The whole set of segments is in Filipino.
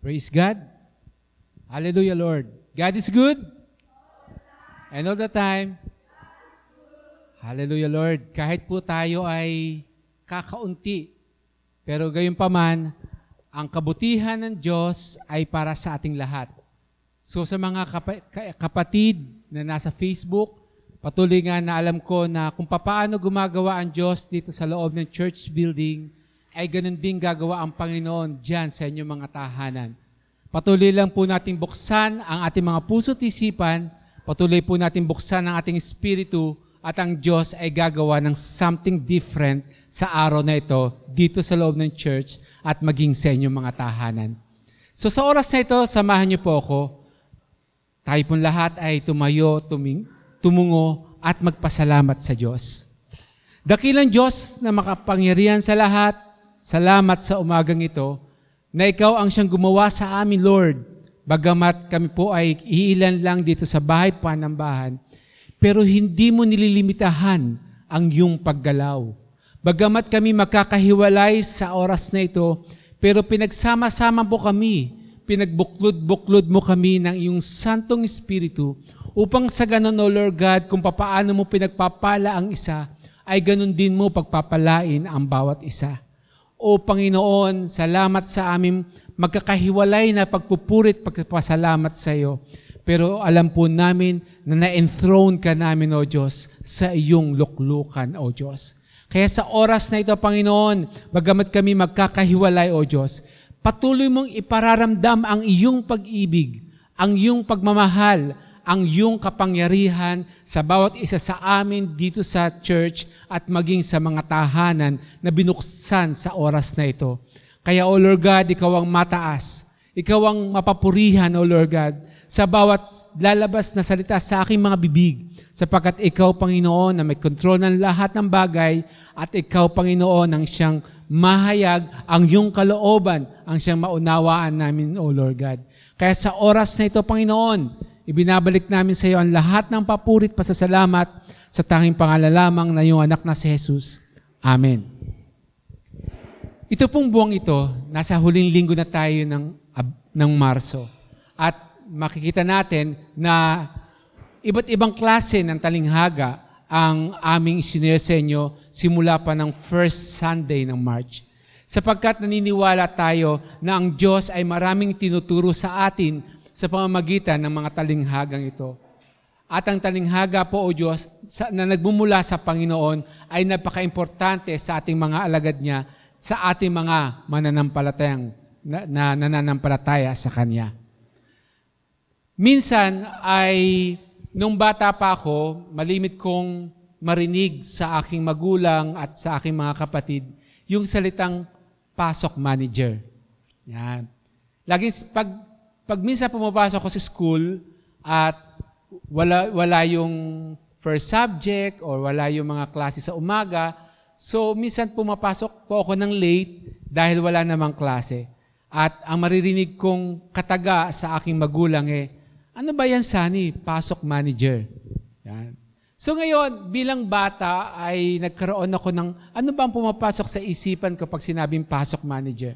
Praise God. Hallelujah, Lord. God is good. And all the time. Hallelujah, Lord. Kahit po tayo ay kakaunti, pero gayon pa man, ang kabutihan ng Diyos ay para sa ating lahat. So sa mga kapa- ka- kapatid na nasa Facebook, patuloy nga na alam ko na kung paano gumagawa ang Diyos dito sa loob ng church building, ay ganun din gagawa ang Panginoon dyan sa inyong mga tahanan. Patuloy lang po nating buksan ang ating mga puso't isipan, patuloy po nating buksan ang ating espiritu, at ang Diyos ay gagawa ng something different sa araw na ito dito sa loob ng church at maging sa inyong mga tahanan. So sa oras na ito, samahan niyo po ako. Tayo pong lahat ay tumayo, tuming, tumungo at magpasalamat sa Diyos. Dakilang Diyos na makapangyarihan sa lahat, salamat sa umagang ito na ikaw ang siyang gumawa sa amin, Lord. Bagamat kami po ay iilan lang dito sa bahay panambahan, pero hindi mo nililimitahan ang iyong paggalaw. Bagamat kami magkakahiwalay sa oras na ito, pero pinagsama-sama po kami, pinagbuklod-buklod mo kami ng iyong Santong Espiritu upang sa ganun, O Lord God, kung papaano mo pinagpapala ang isa, ay ganun din mo pagpapalain ang bawat isa. O Panginoon, salamat sa aming magkakahiwalay na pagpupurit, pagpasalamat sa iyo. Pero alam po namin na na-enthrone ka namin, O Diyos, sa iyong luklukan, O Diyos. Kaya sa oras na ito, Panginoon, bagamat kami magkakahiwalay, O Diyos, patuloy mong ipararamdam ang iyong pag-ibig, ang iyong pagmamahal, ang iyong kapangyarihan sa bawat isa sa amin dito sa church at maging sa mga tahanan na binuksan sa oras na ito. Kaya, O Lord God, Ikaw ang mataas. Ikaw ang mapapurihan, O Lord God, sa bawat lalabas na salita sa aking mga bibig, sapagkat Ikaw, Panginoon, na may kontrol ng lahat ng bagay, at Ikaw, Panginoon, ang siyang mahayag ang iyong kalooban, ang siyang maunawaan namin, O Lord God. Kaya sa oras na ito, Panginoon, ibinabalik namin sa iyo ang lahat ng papurit, pasasalamat sa tanging pangalan lamang na iyong anak na si Jesus. Amen. Ito pong buwang ito, nasa huling linggo na tayo ng, ng Marso. At makikita natin na iba't ibang klase ng talinghaga ang aming isinare sa inyo simula pa ng first Sunday ng March. Sapagkat naniniwala tayo na ang Diyos ay maraming tinuturo sa atin sa pamamagitan ng mga talinghagang ito. At ang talinghaga po, O Diyos, na nagmumula sa Panginoon ay napaka-importante sa ating mga alagad niya, sa ating mga mananampalatayang na, na nananampalataya sa Kanya. Minsan ay, nung bata pa ako, malimit kong marinig sa aking magulang at sa aking mga kapatid yung salitang pasok manager. Yan. Laging, pag, pag minsan pumapasok ako sa school at wala, wala yung first subject or wala yung mga klase sa umaga, so minsan pumapasok po ako ng late dahil wala namang klase. At ang maririnig kong kataga sa aking magulang eh, ano ba yan, Sani? Pasok manager. Yan. So ngayon, bilang bata ay nagkaroon ako ng, ano ba ang pumapasok sa isipan kapag sinabing pasok manager?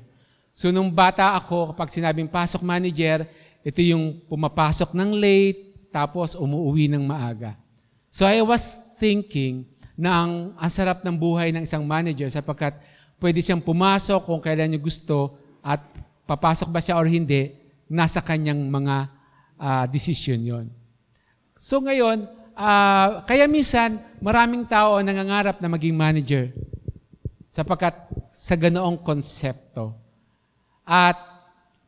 So nung bata ako, kapag sinabing pasok manager, ito yung pumapasok ng late, tapos umuwi ng maaga. So I was thinking na ang, ang ng buhay ng isang manager sapagkat pwede siyang pumasok kung kailan niya gusto at papasok ba siya or hindi, nasa kanyang mga uh, decision yon. So ngayon, uh, kaya minsan, maraming tao ang nangangarap na maging manager sapagkat sa ganoong konsepto. At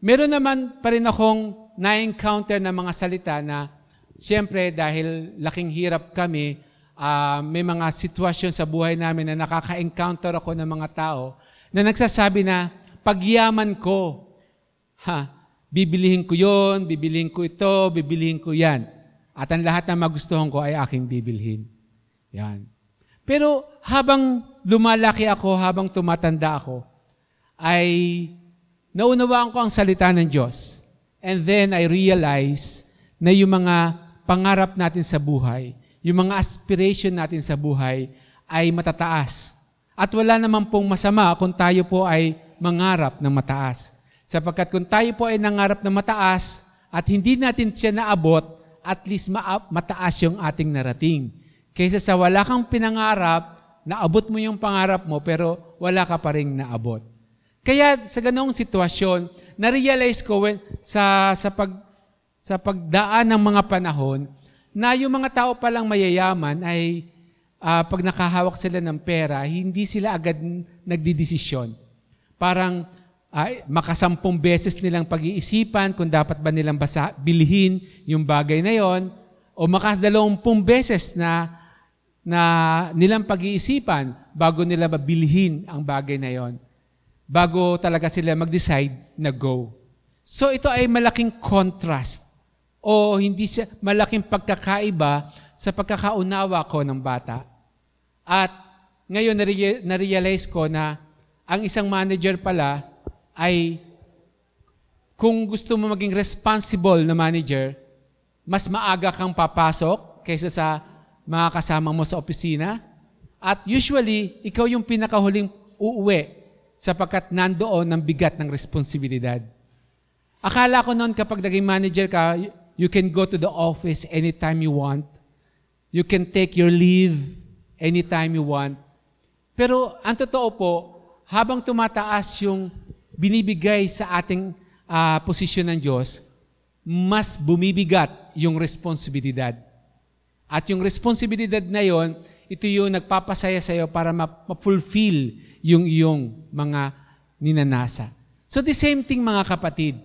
meron naman pa rin akong na-encounter na mga salita na siyempre dahil laking hirap kami, uh, may mga sitwasyon sa buhay namin na nakaka-encounter ako ng mga tao na nagsasabi na, pagyaman ko, ha, bibilihin ko yon, bibilihin ko ito, bibilihin ko yan. At ang lahat na magustuhan ko ay aking bibilhin. Yan. Pero habang lumalaki ako, habang tumatanda ako, ay naunawaan ko ang salita ng Diyos. And then I realize na yung mga pangarap natin sa buhay, yung mga aspiration natin sa buhay ay matataas. At wala naman pong masama kung tayo po ay mangarap ng mataas. Sapagkat kung tayo po ay nangarap na mataas at hindi natin siya naabot, at least ma- mataas yung ating narating. Kaysa sa wala kang pinangarap, naabot mo yung pangarap mo, pero wala ka pa rin naabot. Kaya sa ganoong sitwasyon, na-realize ko when, sa, sa, pag, sa pagdaan ng mga panahon, na yung mga tao palang mayayaman ay ah, pag nakahawak sila ng pera, hindi sila agad nagdidesisyon. Parang ay, makasampung beses nilang pag-iisipan kung dapat ba nilang basa, bilhin yung bagay na yon o makasdalawampung beses na, na nilang pag-iisipan bago nila mabilhin ang bagay na yon bago talaga sila mag-decide na go. So ito ay malaking contrast o hindi siya malaking pagkakaiba sa pagkakaunawa ko ng bata. At ngayon nare- na-realize ko na ang isang manager pala ay kung gusto mo maging responsible na manager, mas maaga kang papasok kaysa sa mga kasama mo sa opisina. At usually, ikaw yung pinakahuling uuwi sapagkat nandoon ang bigat ng responsibilidad. Akala ko noon kapag naging manager ka, you can go to the office anytime you want. You can take your leave anytime you want. Pero ang totoo po, habang tumataas yung binibigay sa ating ah, posisyon ng Diyos, mas bumibigat yung responsibilidad. At yung responsibilidad na yon, ito yung nagpapasaya sa iyo para ma- ma-fulfill yung iyong mga ninanasa. So the same thing mga kapatid.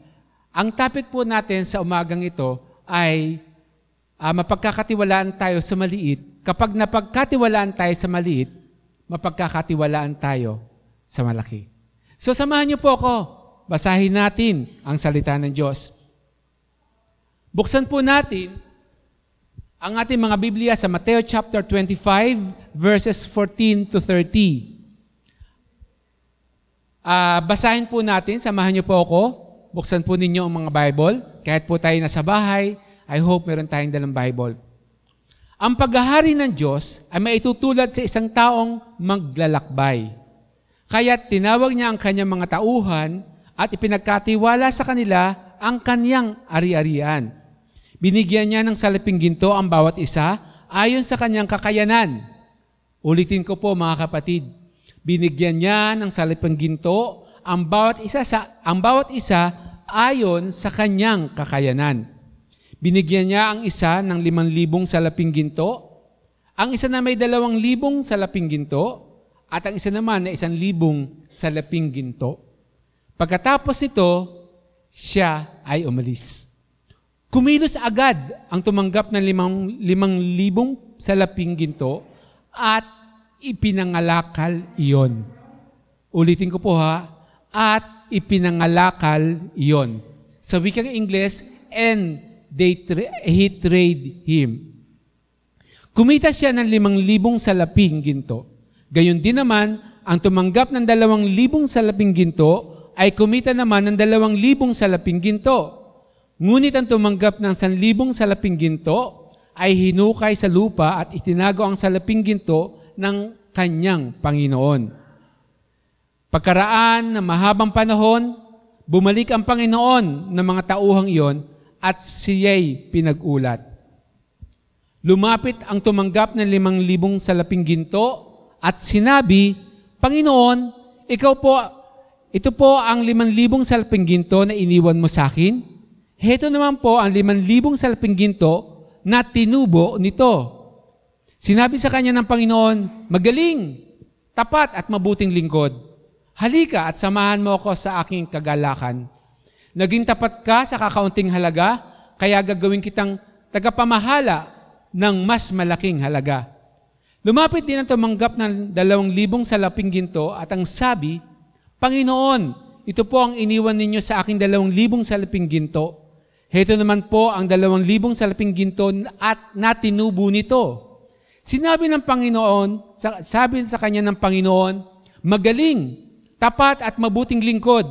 Ang topic po natin sa umagang ito ay ah, mapagkakatiwalaan tayo sa maliit. Kapag napagkatiwalaan tayo sa maliit, mapagkakatiwalaan tayo sa malaki. So samahan niyo po ako. Basahin natin ang salita ng Diyos. Buksan po natin ang ating mga Biblia sa Mateo chapter 25 verses 14 to 30. Ah, basahin po natin, samahan niyo po ako. Buksan po ninyo ang mga Bible. Kahit po tayo nasa bahay, I hope meron tayong dalang Bible. Ang paghahari ng Diyos ay maitutulad sa isang taong maglalakbay. Kaya tinawag niya ang kanyang mga tauhan at ipinagkatiwala sa kanila ang kanyang ari-arian. Binigyan niya ng salaping ginto ang bawat isa ayon sa kanyang kakayanan. Ulitin ko po mga kapatid, binigyan niya ng salaping ginto ang bawat isa sa ang bawat isa ayon sa kanyang kakayanan. Binigyan niya ang isa ng limang libong salaping ginto, ang isa na may dalawang libong salaping ginto, at ang isa naman na isang libong salaping ginto. Pagkatapos nito, siya ay umalis. Kumilos agad ang tumanggap ng limang, limang libong salaping ginto at ipinangalakal iyon. Ulitin ko po ha, at ipinangalakal iyon. Sa wikang Ingles, and they tra- he trade him. Kumita siya ng limang libong salaping ginto. Gayon din naman, ang tumanggap ng dalawang libong salaping ginto ay kumita naman ng dalawang libong salaping ginto. Ngunit ang tumanggap ng sanlibong salaping ginto ay hinukay sa lupa at itinago ang salaping ginto ng kanyang Panginoon. Pagkaraan ng mahabang panahon, bumalik ang Panginoon ng mga tauhang iyon at siya'y pinag-ulat. Lumapit ang tumanggap ng limang libong salaping ginto at sinabi, Panginoon, ikaw po, ito po ang limang libong salaping ginto na iniwan mo sa akin. Heto naman po ang limang libong salaping ginto na tinubo nito. Sinabi sa kanya ng Panginoon, magaling, tapat at mabuting lingkod. Halika at samahan mo ako sa aking kagalakan. Naging tapat ka sa kakaunting halaga, kaya gagawin kitang tagapamahala ng mas malaking halaga. Lumapit din ang tumanggap ng dalawang libong salaping ginto at ang sabi, Panginoon, ito po ang iniwan ninyo sa aking dalawang libong salaping ginto. Heto naman po ang dalawang libong salaping ginto at natinubo nito. Sinabi ng Panginoon, sabi sa kanya ng Panginoon, magaling, tapat at mabuting lingkod.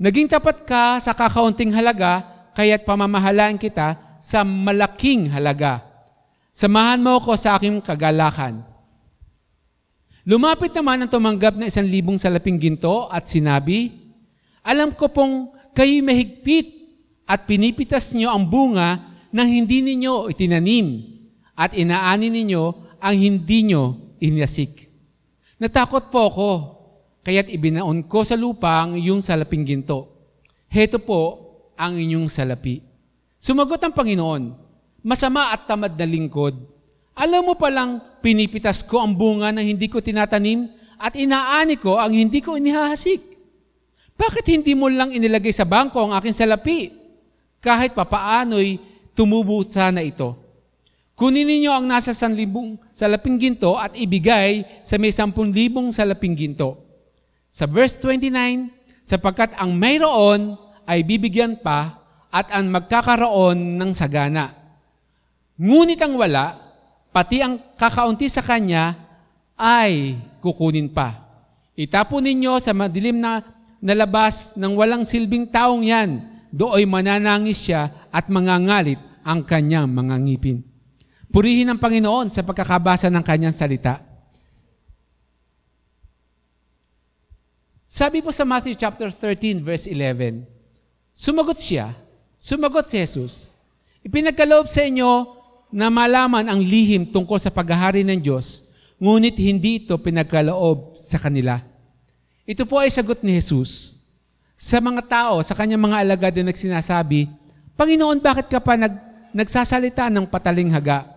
Naging tapat ka sa kakaunting halaga, kaya't pamamahalaan kita sa malaking halaga. Samahan mo ako sa aking kagalakan. Lumapit naman ang tumanggap na isang libong salaping ginto at sinabi, Alam ko pong kayo mahigpit at pinipitas niyo ang bunga ng hindi ninyo itinanim at inaani ninyo ang hindi nyo inasik. Natakot po ako, kaya't ibinaon ko sa lupa ang iyong salaping ginto. Heto po ang inyong salapi. Sumagot ang Panginoon, masama at tamad na lingkod. Alam mo palang pinipitas ko ang bunga ng hindi ko tinatanim at inaani ko ang hindi ko inihahasik. Bakit hindi mo lang inilagay sa bangko ang aking salapi? Kahit papaano'y tumubo sana ito. Kunin ninyo ang nasa sanlibong salaping ginto at ibigay sa may sampung libong salaping ginto. Sa verse 29, sapagkat ang mayroon ay bibigyan pa at ang magkakaroon ng sagana. Ngunit ang wala, pati ang kakaunti sa kanya, ay kukunin pa. Itapon ninyo sa madilim na nalabas ng walang silbing taong yan, dooy mananangis siya at mangangalit ang kanyang mga ngipin. Purihin ang Panginoon sa pagkakabasa ng kanyang salita. Sabi po sa Matthew chapter 13 verse 11, Sumagot siya, sumagot si Jesus, Ipinagkaloob sa inyo na malaman ang lihim tungkol sa paghahari ng Diyos, ngunit hindi ito pinagkaloob sa kanila. Ito po ay sagot ni Jesus sa mga tao, sa kanyang mga alagad na nagsinasabi, Panginoon, bakit ka pa nag, nagsasalita ng pataling haga?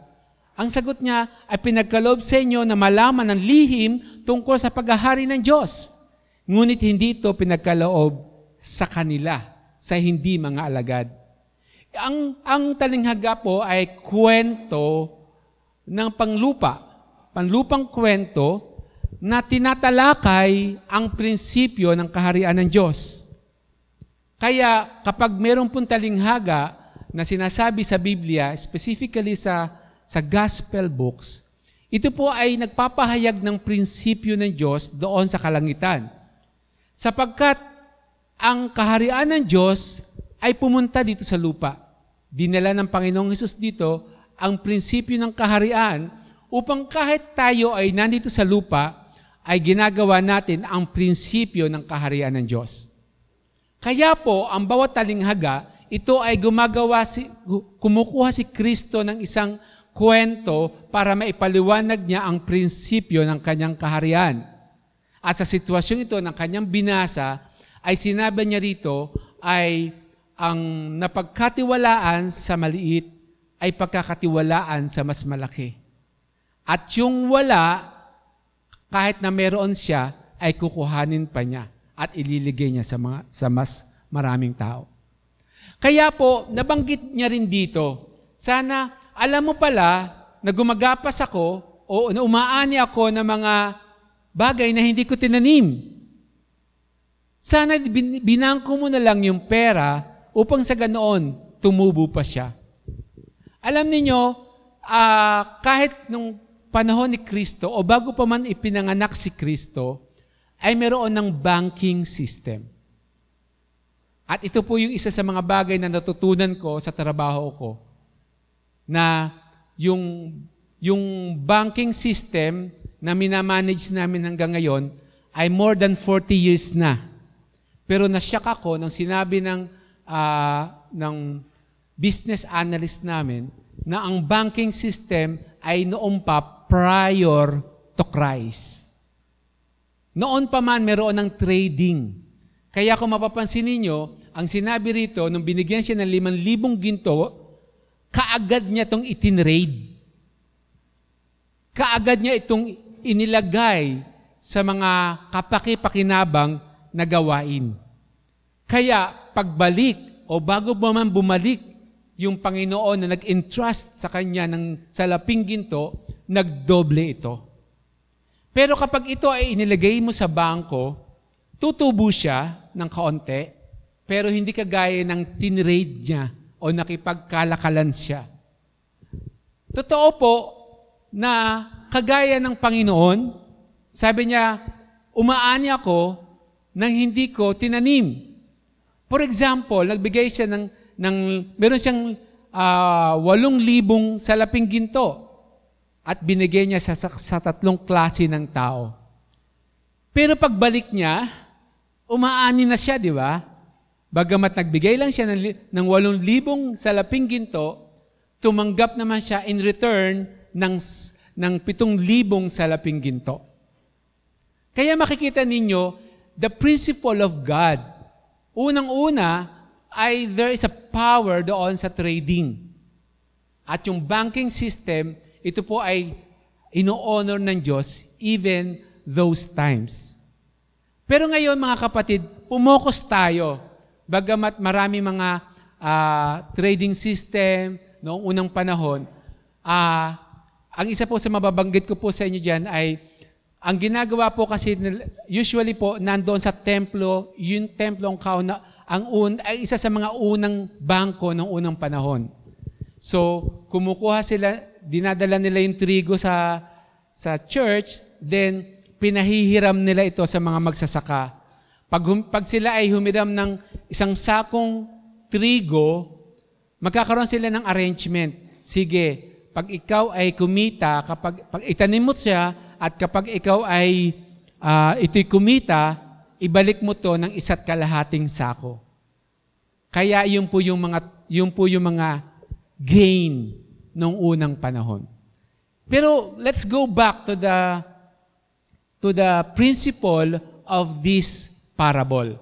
Ang sagot niya ay pinagkaloob sa inyo na malaman ang lihim tungkol sa paghahari ng Diyos. Ngunit hindi ito pinagkaloob sa kanila, sa hindi mga alagad. Ang, ang talinghaga po ay kwento ng panglupa. Panlupang kwento na tinatalakay ang prinsipyo ng kaharian ng Diyos. Kaya kapag mayroong pong talinghaga na sinasabi sa Biblia, specifically sa, sa gospel books, ito po ay nagpapahayag ng prinsipyo ng Diyos doon sa kalangitan. Sapagkat ang kaharian ng Diyos ay pumunta dito sa lupa. Dinala ng Panginoong Hesus dito ang prinsipyo ng kaharian upang kahit tayo ay nandito sa lupa, ay ginagawa natin ang prinsipyo ng kaharian ng Diyos. Kaya po, ang bawat talinghaga, ito ay gumagawa si, kumukuha si Kristo ng isang kwento para maipaliwanag niya ang prinsipyo ng kanyang kaharian. At sa sitwasyong ito ng kanyang binasa, ay sinabi niya rito ay ang napagkatiwalaan sa maliit ay pagkakatiwalaan sa mas malaki. At yung wala kahit na meron siya, ay kukuhanin pa niya at ililigay niya sa, mga, sa mas maraming tao. Kaya po, nabanggit niya rin dito, sana alam mo pala na gumagapas ako o na umaani ako ng mga bagay na hindi ko tinanim. Sana binangko mo na lang yung pera upang sa ganoon tumubo pa siya. Alam niyo, uh, kahit nung panahon ni Kristo o bago pa man ipinanganak si Kristo, ay meron ng banking system. At ito po yung isa sa mga bagay na natutunan ko sa trabaho ko na yung, yung banking system na minamanage namin hanggang ngayon ay more than 40 years na. Pero nasyak ako nang sinabi ng, uh, ng business analyst namin na ang banking system ay noong pa prior to Christ. Noon pa man meron ng trading. Kaya kung mapapansin ninyo, ang sinabi rito, nung binigyan siya ng 5,000 ginto, kaagad niya itong itinrade. Kaagad niya itong inilagay sa mga kapaki-pakinabang na gawain. Kaya pagbalik o bago ba man bumalik yung Panginoon na nag-entrust sa kanya ng salaping ginto, nagdoble ito. Pero kapag ito ay inilagay mo sa bangko, tutubo siya ng kaunti, pero hindi kagaya ng tinrade niya o nakipagkalakalan siya. Totoo po na kagaya ng Panginoon, sabi niya, umaani ako nang hindi ko tinanim. For example, nagbigay siya ng ng, meron siyang uh, walong libong salaping ginto at binigay niya sa, sa, sa tatlong klase ng tao. Pero pagbalik niya, umaani na siya, di ba? Bagamat nagbigay lang siya ng, ng 8,000 salaping ginto, tumanggap naman siya in return ng, ng 7,000 salaping ginto. Kaya makikita ninyo, the principle of God, unang-una, ay there is a power doon sa trading. At yung banking system, ito po ay ino-honor ng Diyos even those times. Pero ngayon mga kapatid, pumokos tayo. Bagamat marami mga ah, trading system noong unang panahon, ah, ang isa po sa mababanggit ko po sa inyo dyan ay ang ginagawa po kasi usually po nandoon sa templo, yung templo ang kauna, ang un, ay isa sa mga unang bangko ng unang panahon. So, kumukuha sila, dinadala nila yung trigo sa sa church, then pinahihiram nila ito sa mga magsasaka. Pag, pag sila ay humiram ng isang sakong trigo, magkakaroon sila ng arrangement. Sige, pag ikaw ay kumita, kapag pag itanim mo siya, at kapag ikaw ay ah, ito'y kumita, ibalik mo to ng isa't kalahating sako. Kaya yun po yung mga yun po yung mga gain nung unang panahon. Pero let's go back to the to the principle of this parable.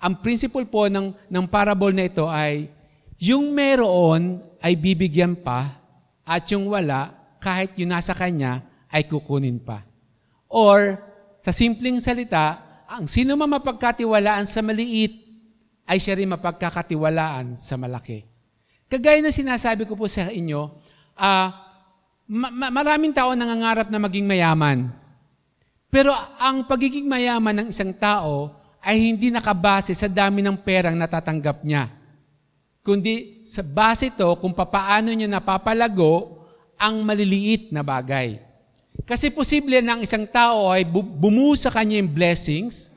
Ang principle po ng, ng parable na ito ay yung meron ay bibigyan pa at yung wala, kahit yung nasa kanya, ay kukunin pa. Or, sa simpleng salita, ang sino man mapagkatiwalaan sa maliit, ay siya rin mapagkakatiwalaan sa malaki. Kagaya na sinasabi ko po sa inyo, ah, ma- ma- maraming tao nangangarap na maging mayaman. Pero ang pagiging mayaman ng isang tao ay hindi nakabase sa dami ng perang natatanggap niya. Kundi sa base ito kung papaano niya napapalago ang maliliit na bagay. Kasi posible na ang isang tao ay bu- bumuo sa kanya yung blessings,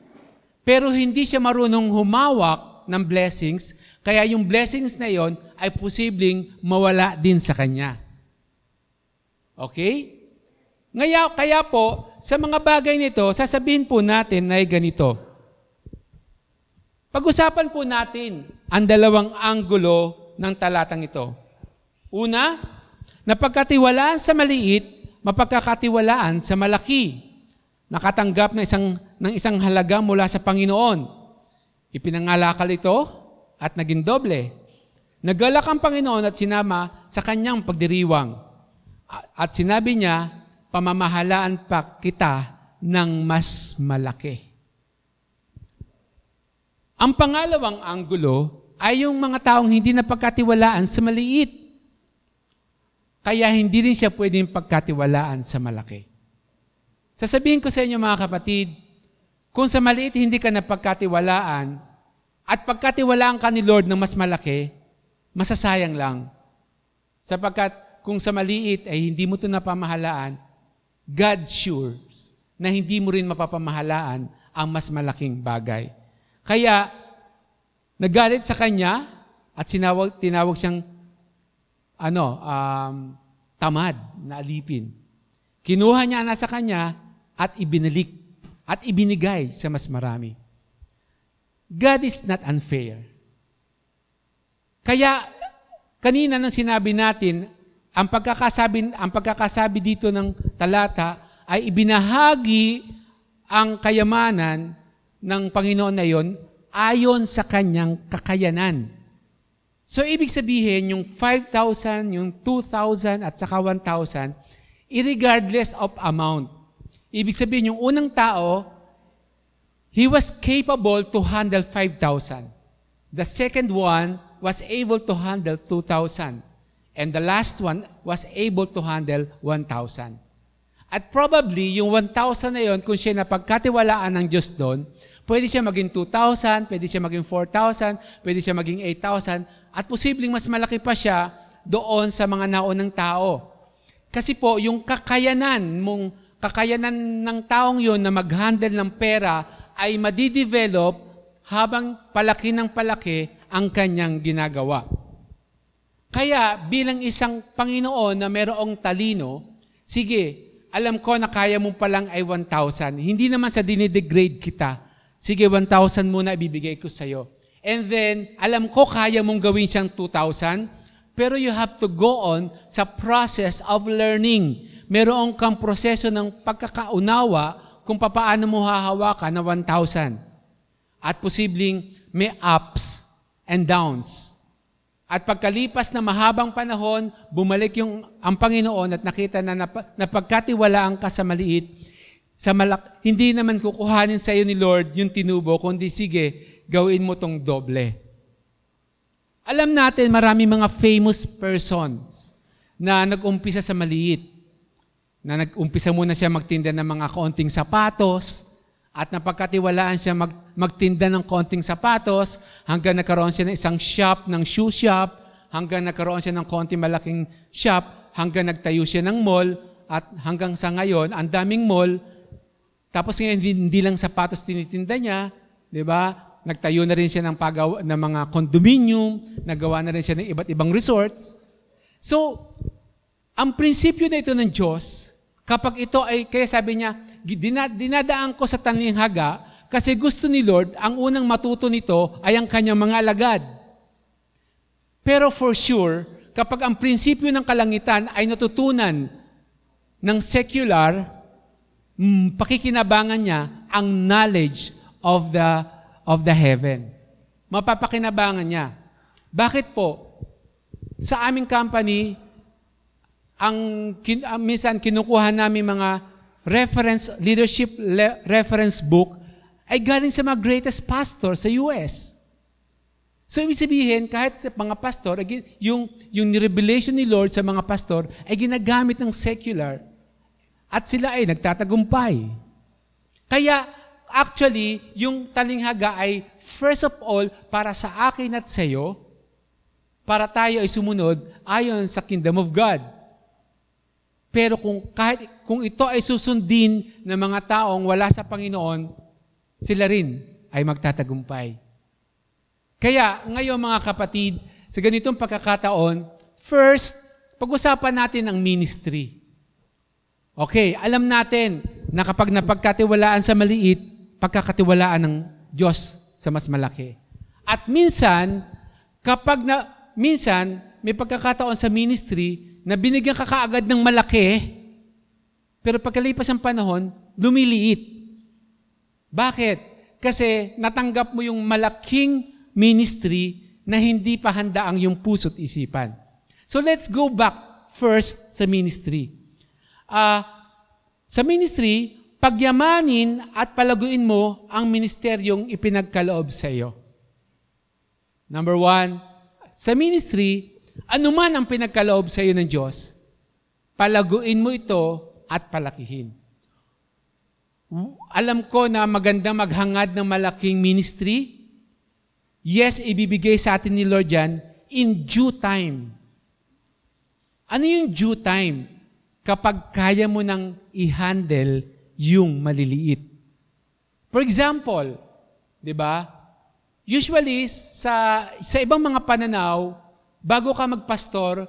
pero hindi siya marunong humawak ng blessings, kaya yung blessings na yon ay posibleng mawala din sa kanya. Okay? Ngaya, kaya po, sa mga bagay nito, sasabihin po natin na ay ganito. Pag-usapan po natin ang dalawang anggulo ng talatang ito. Una, napagkatiwalaan sa maliit, mapagkakatiwalaan sa malaki. Nakatanggap ng isang, ng isang halaga mula sa Panginoon. Ipinangalakal ito at naging doble. Nagalak ang Panginoon at sinama sa kanyang pagdiriwang. At sinabi niya, pamamahalaan pa kita ng mas malaki. Ang pangalawang anggulo ay yung mga taong hindi napagkatiwalaan sa maliit. Kaya hindi rin siya pwedeng pagkatiwalaan sa malaki. Sasabihin ko sa inyo mga kapatid, kung sa maliit hindi ka napagkatiwalaan at pagkatiwalaan ka ni Lord ng mas malaki, masasayang lang. Sapagkat kung sa maliit ay hindi mo ito napamahalaan, God sures na hindi mo rin mapapamahalaan ang mas malaking bagay. Kaya, nagalit sa kanya at sinawag, tinawag siyang ano, um, tamad na alipin. Kinuha niya na sa kanya at ibinalik at ibinigay sa mas marami. God is not unfair. Kaya, kanina nang sinabi natin, ang pagkakasabi, ang pagkakasabi dito ng talata ay ibinahagi ang kayamanan ng Panginoon na yon ayon sa kanyang kakayanan. So, ibig sabihin, yung 5,000, yung 2,000 at saka 1,000, irregardless of amount. Ibig sabihin, yung unang tao, he was capable to handle 5,000. The second one was able to handle 2,000. And the last one was able to handle 1,000. At probably, yung 1,000 na yon, kung siya napagkatiwalaan ng Diyos doon, pwede siya maging 2,000, pwede siya maging 4,000, pwede siya maging 8,000, at posibleng mas malaki pa siya doon sa mga naunang tao. Kasi po, yung kakayanan mong, kakayanan ng taong yon na mag-handle ng pera ay madidevelop habang palaki ng palaki ang kanyang ginagawa. Kaya bilang isang Panginoon na mayroong talino, sige, alam ko na kaya mo palang ay 1,000. Hindi naman sa dinidegrade kita. Sige, 1,000 muna ibibigay ko sa'yo. And then, alam ko kaya mong gawin siyang 2,000, pero you have to go on sa process of learning. Meron kang proseso ng pagkakaunawa kung papaano mo hahawakan na 1,000. At posibleng may ups and downs. At pagkalipas na mahabang panahon, bumalik yung ang Panginoon at nakita na nap, napagkatiwalaan ka sa maliit, sa malak, hindi naman kukuhanin sa iyo ni Lord yung tinubo, kundi sige, gawin mo tong doble. Alam natin marami mga famous persons na nag-umpisa sa maliit. Na nag-umpisa muna siya magtinda ng mga kaunting sapatos, at napagkatiwalaan siya mag, magtinda ng konting sapatos hanggang nagkaroon siya ng isang shop, ng shoe shop, hanggang nagkaroon siya ng konting malaking shop, hanggang nagtayo siya ng mall, at hanggang sa ngayon, ang daming mall. Tapos ngayon, hindi, lang sapatos tinitinda niya, di ba? Nagtayo na rin siya ng, pagawa, ng mga condominium, nagawa na rin siya ng iba't ibang resorts. So, ang prinsipyo na ito ng Diyos, kapag ito ay, kaya sabi niya, dinadaan ko sa taninghaga kasi gusto ni Lord, ang unang matuto nito ay ang kanyang mga alagad. Pero for sure, kapag ang prinsipyo ng kalangitan ay natutunan ng secular, mm, pakikinabangan niya ang knowledge of the, of the heaven. Mapapakinabangan niya. Bakit po? Sa aming company, ang, kin, uh, minsan kinukuha namin mga reference, leadership le- reference book ay galing sa mga greatest pastor sa US. So, ibig sabihin, kahit sa mga pastor, yung, yung revelation ni Lord sa mga pastor ay ginagamit ng secular at sila ay nagtatagumpay. Kaya, actually, yung talinghaga ay first of all, para sa akin at sa iyo, para tayo ay sumunod ayon sa kingdom of God. Pero kung kahit kung ito ay susundin ng mga taong wala sa Panginoon, sila rin ay magtatagumpay. Kaya ngayon mga kapatid, sa ganitong pagkakataon, first, pag-usapan natin ang ministry. Okay, alam natin na kapag napagkatiwalaan sa maliit, pagkakatiwalaan ng Diyos sa mas malaki. At minsan, kapag na, minsan, may pagkakataon sa ministry na binigyan ka kaagad ng malaki, pero pagkalipas ng panahon, lumiliit. Bakit? Kasi natanggap mo yung malaking ministry na hindi pa handa ang yung puso't isipan. So let's go back first sa ministry. Uh, sa ministry, pagyamanin at palaguin mo ang ministeryong ipinagkaloob sa iyo. Number one, sa ministry, ano man ang pinagkaloob sa iyo ng Diyos, palaguin mo ito at palakihin. Alam ko na maganda maghangad ng malaking ministry. Yes, ibibigay sa atin ni Lord yan in due time. Ano yung due time? Kapag kaya mo nang i-handle yung maliliit. For example, di ba? Usually, sa, sa ibang mga pananaw, bago ka magpastor,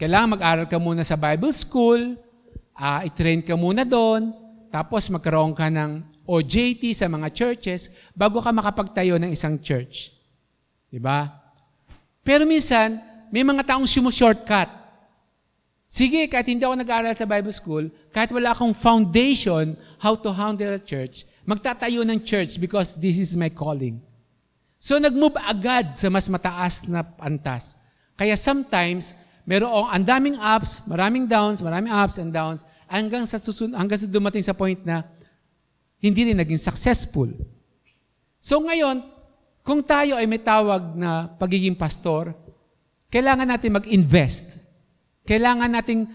kailangan mag-aral ka muna sa Bible school, uh, i-train ka muna doon, tapos magkaroon ka ng OJT sa mga churches bago ka makapagtayo ng isang church. Di ba? Pero minsan, may mga taong sumu-shortcut. Sige, kahit hindi ako nag-aaral sa Bible school, kahit wala akong foundation how to handle a church, magtatayo ng church because this is my calling. So nag-move agad sa mas mataas na antas. Kaya sometimes, merong ang daming ups, maraming downs, maraming ups and downs, hanggang sa, susun, hanggang sa dumating sa point na hindi rin naging successful. So ngayon, kung tayo ay may tawag na pagiging pastor, kailangan natin mag-invest. Kailangan nating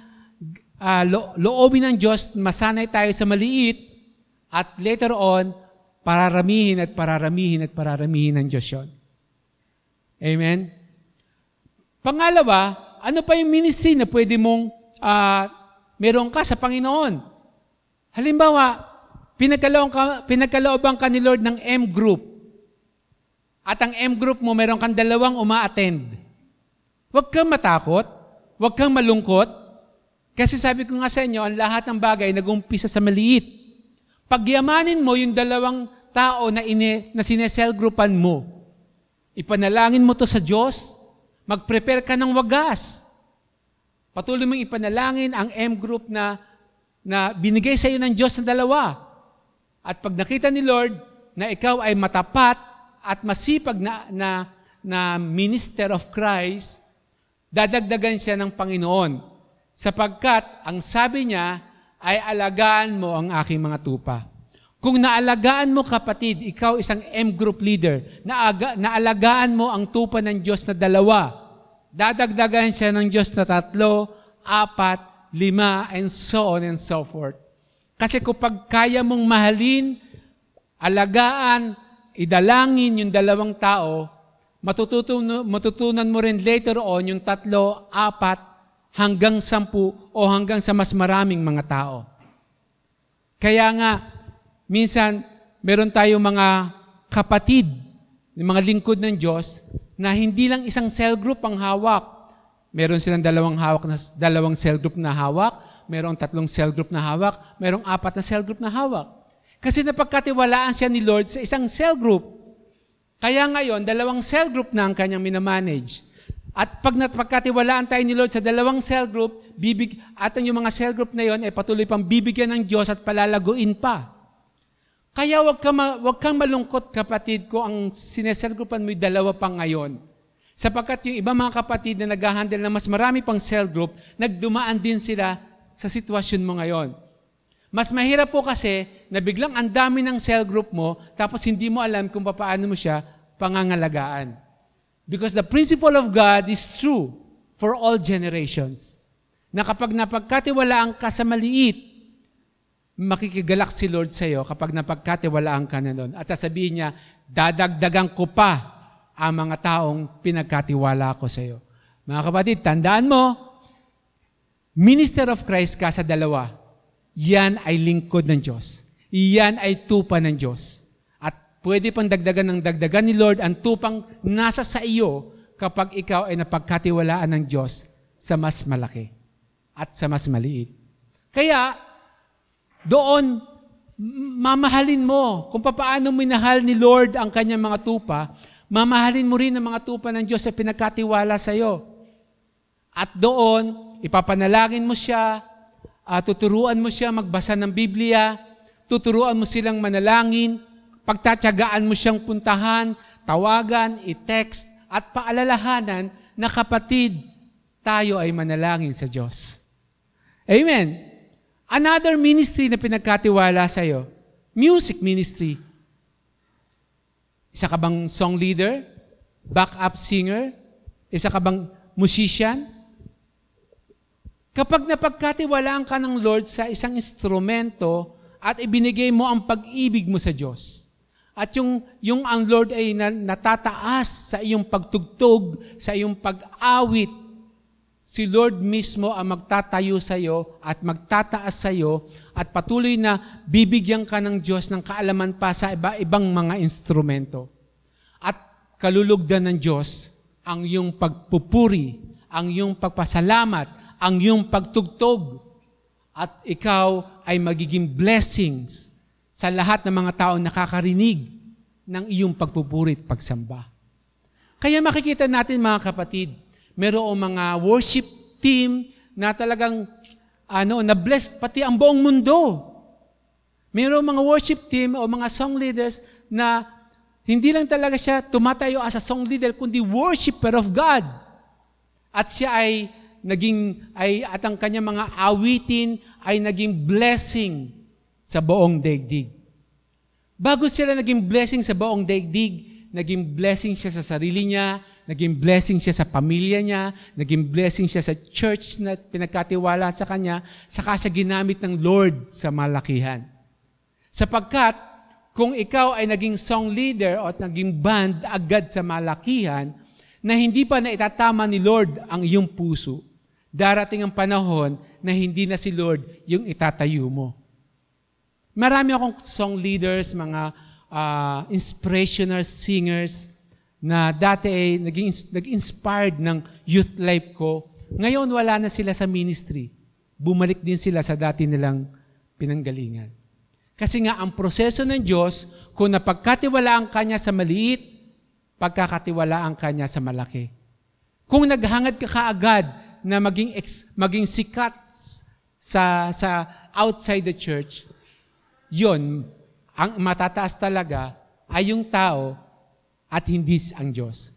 uh, lo- loobin ng Diyos, masanay tayo sa maliit, at later on, pararamihin at pararamihin at pararamihin ng Diyos yun. Amen? Pangalawa, ano pa yung ministry na pwede mong uh, meron ka sa Panginoon? Halimbawa, pinagkalooban ka, pinagkalooban ka ni Lord ng M group. At ang M group mo, meron kang dalawang uma-attend. Huwag kang matakot. Huwag kang malungkot. Kasi sabi ko nga sa inyo, ang lahat ng bagay nag-umpisa sa maliit. Pagyamanin mo yung dalawang tao na, ine, na sinesel groupan mo. Ipanalangin mo to sa Diyos. Mag-prepare ka ng wagas. Patuloy mong ipanalangin ang M group na, na binigay sa iyo ng Diyos na dalawa. At pag nakita ni Lord na ikaw ay matapat at masipag na, na, na minister of Christ, dadagdagan siya ng Panginoon. Sapagkat ang sabi niya ay alagaan mo ang aking mga tupa. Kung naalagaan mo kapatid, ikaw isang M group leader, naaga, naalagaan mo ang tupa ng Diyos na dalawa, dadagdagan siya ng Diyos na tatlo, apat, lima, and so on and so forth. Kasi kapag kaya mong mahalin, alagaan, idalangin yung dalawang tao, matututunan, matutunan mo rin later on yung tatlo, apat, hanggang sampu o hanggang sa mas maraming mga tao. Kaya nga, minsan, meron tayong mga kapatid, mga lingkod ng Diyos, na hindi lang isang cell group ang hawak. Meron silang dalawang hawak na dalawang cell group na hawak, merong tatlong cell group na hawak, merong apat na cell group na hawak. Kasi napagkatiwalaan siya ni Lord sa isang cell group. Kaya ngayon, dalawang cell group na ang kanyang minamanage. At pag napagkatiwalaan tayo ni Lord sa dalawang cell group, bibig, at yung mga cell group na yon ay patuloy pang bibigyan ng Diyos at palalaguin pa. Kaya wag, ka ma, wag kang malungkot kapatid ko ang sinesel groupan mo dalawa pa ngayon. Sapagkat yung iba mga kapatid na nag-handle ng mas marami pang cell group, nagdumaan din sila sa sitwasyon mo ngayon. Mas mahirap po kasi na biglang ang dami ng cell group mo, tapos hindi mo alam kung paano mo siya pangangalagaan. Because the principle of God is true for all generations. Na kapag napagkatiwalaan ka sa maliit, makikigalak si Lord sa iyo kapag napagkatiwalaan ka na doon. At sasabihin niya, dadagdagan ko pa ang mga taong pinagkatiwala ko sa iyo. Mga kapatid, tandaan mo, minister of Christ ka sa dalawa. Yan ay lingkod ng Diyos. Yan ay tupa ng Diyos. At pwede pang dagdagan ng dagdagan ni Lord ang tupang nasa sa iyo kapag ikaw ay napagkatiwalaan ng Diyos sa mas malaki at sa mas maliit. Kaya, doon, mamahalin mo. Kung paano minahal ni Lord ang kanyang mga tupa, mamahalin mo rin ang mga tupa ng Diyos sa pinagkatiwala sa iyo. At doon, ipapanalangin mo siya, uh, tuturuan mo siya magbasa ng Biblia, tuturuan mo silang manalangin, pagtatyagaan mo siyang puntahan, tawagan, i-text, at paalalahanan na kapatid, tayo ay manalangin sa Diyos. Amen. Another ministry na pinagkatiwala sa iyo, music ministry. Isa ka bang song leader? Backup singer? Isa ka bang musician? Kapag napagkatiwalaan ka ng Lord sa isang instrumento at ibinigay mo ang pag-ibig mo sa Diyos, at yung, yung ang Lord ay natataas sa iyong pagtugtog, sa iyong pag-awit, si Lord mismo ang magtatayo sa iyo at magtataas sa iyo at patuloy na bibigyan ka ng Diyos ng kaalaman pa sa iba-ibang mga instrumento. At kalulugdan ng Diyos ang iyong pagpupuri, ang iyong pagpasalamat, ang iyong pagtugtog. At ikaw ay magiging blessings sa lahat ng mga tao nakakarinig ng iyong pagpupuri at pagsamba. Kaya makikita natin mga kapatid, merong mga worship team na talagang ano, na blessed pati ang buong mundo. Merong mga worship team o mga song leaders na hindi lang talaga siya tumatayo as a song leader, kundi worshiper of God. At siya ay naging, ay, at ang kanyang mga awitin ay naging blessing sa buong daigdig. Bago sila naging blessing sa buong daigdig, naging blessing siya sa sarili niya, Naging blessing siya sa pamilya niya, naging blessing siya sa church na pinagkatiwala sa kanya, saka siya ginamit ng Lord sa malakihan. Sapagkat, kung ikaw ay naging song leader o naging band agad sa malakihan, na hindi pa na itatama ni Lord ang iyong puso, darating ang panahon na hindi na si Lord yung itatayo mo. Marami akong song leaders, mga uh, inspirational singers, na dati ay naging, nag-inspired ng youth life ko. Ngayon, wala na sila sa ministry. Bumalik din sila sa dati nilang pinanggalingan. Kasi nga ang proseso ng Diyos, kung napagkatiwalaan ka niya sa maliit, pagkakatiwalaan ka niya sa malaki. Kung naghangad ka kaagad na maging, ex, maging sikat sa, sa outside the church, yon ang matataas talaga ay yung tao at hindi ang Diyos.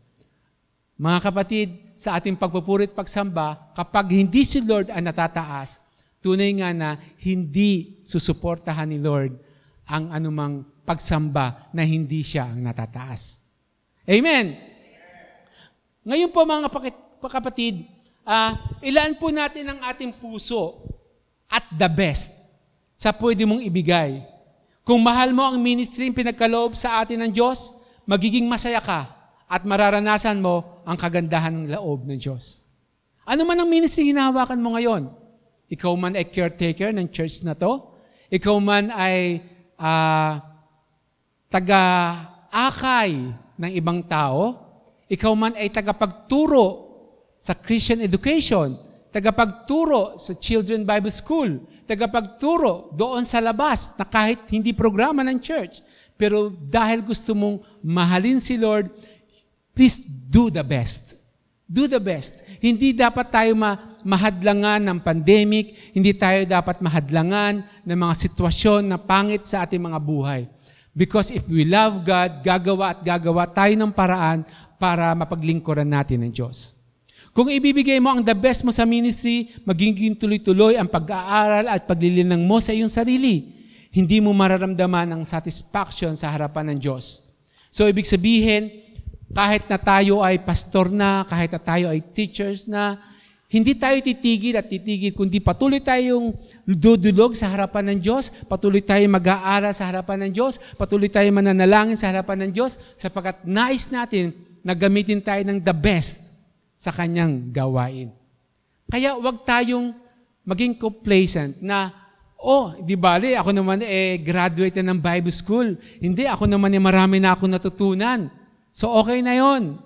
Mga kapatid, sa ating pagpupurit pagsamba, kapag hindi si Lord ang natataas, tunay nga na hindi susuportahan ni Lord ang anumang pagsamba na hindi siya ang natataas. Amen! Ngayon po mga kapatid, uh, ilaan po natin ang ating puso at the best sa pwede mong ibigay. Kung mahal mo ang ministry pinagkaloob sa atin ng Diyos, magiging masaya ka at mararanasan mo ang kagandahan ng loob ng Diyos. Ano man ang ministry hinahawakan mo ngayon? Ikaw man ay caretaker ng church na to? Ikaw man ay uh, taga-akay ng ibang tao? Ikaw man ay tagapagturo sa Christian education, tagapagturo sa Children Bible School, tagapagturo doon sa labas na kahit hindi programa ng church. Pero dahil gusto mong mahalin si Lord, please do the best. Do the best. Hindi dapat tayo ma- mahadlangan ng pandemic, hindi tayo dapat mahadlangan ng mga sitwasyon na pangit sa ating mga buhay. Because if we love God, gagawa at gagawa tayo ng paraan para mapaglingkuran natin ng Diyos. Kung ibibigay mo ang the best mo sa ministry, magiging tuloy-tuloy ang pag-aaral at paglilinang mo sa iyong sarili. Hindi mo mararamdaman ang satisfaction sa harapan ng Diyos. So, ibig sabihin, kahit na tayo ay pastor na, kahit na tayo ay teachers na, hindi tayo titigil at titigil, kundi patuloy tayong dudulog sa harapan ng Diyos, patuloy tayong mag-aaral sa harapan ng Diyos, patuloy tayong mananalangin sa harapan ng Diyos, sapagkat nais natin na gamitin tayo ng the best sa Kanyang gawain. Kaya wag tayong maging complacent na, oh, di bali, ako naman eh, graduate na ng Bible School. Hindi, ako naman eh, marami na ako natutunan. So okay na yon.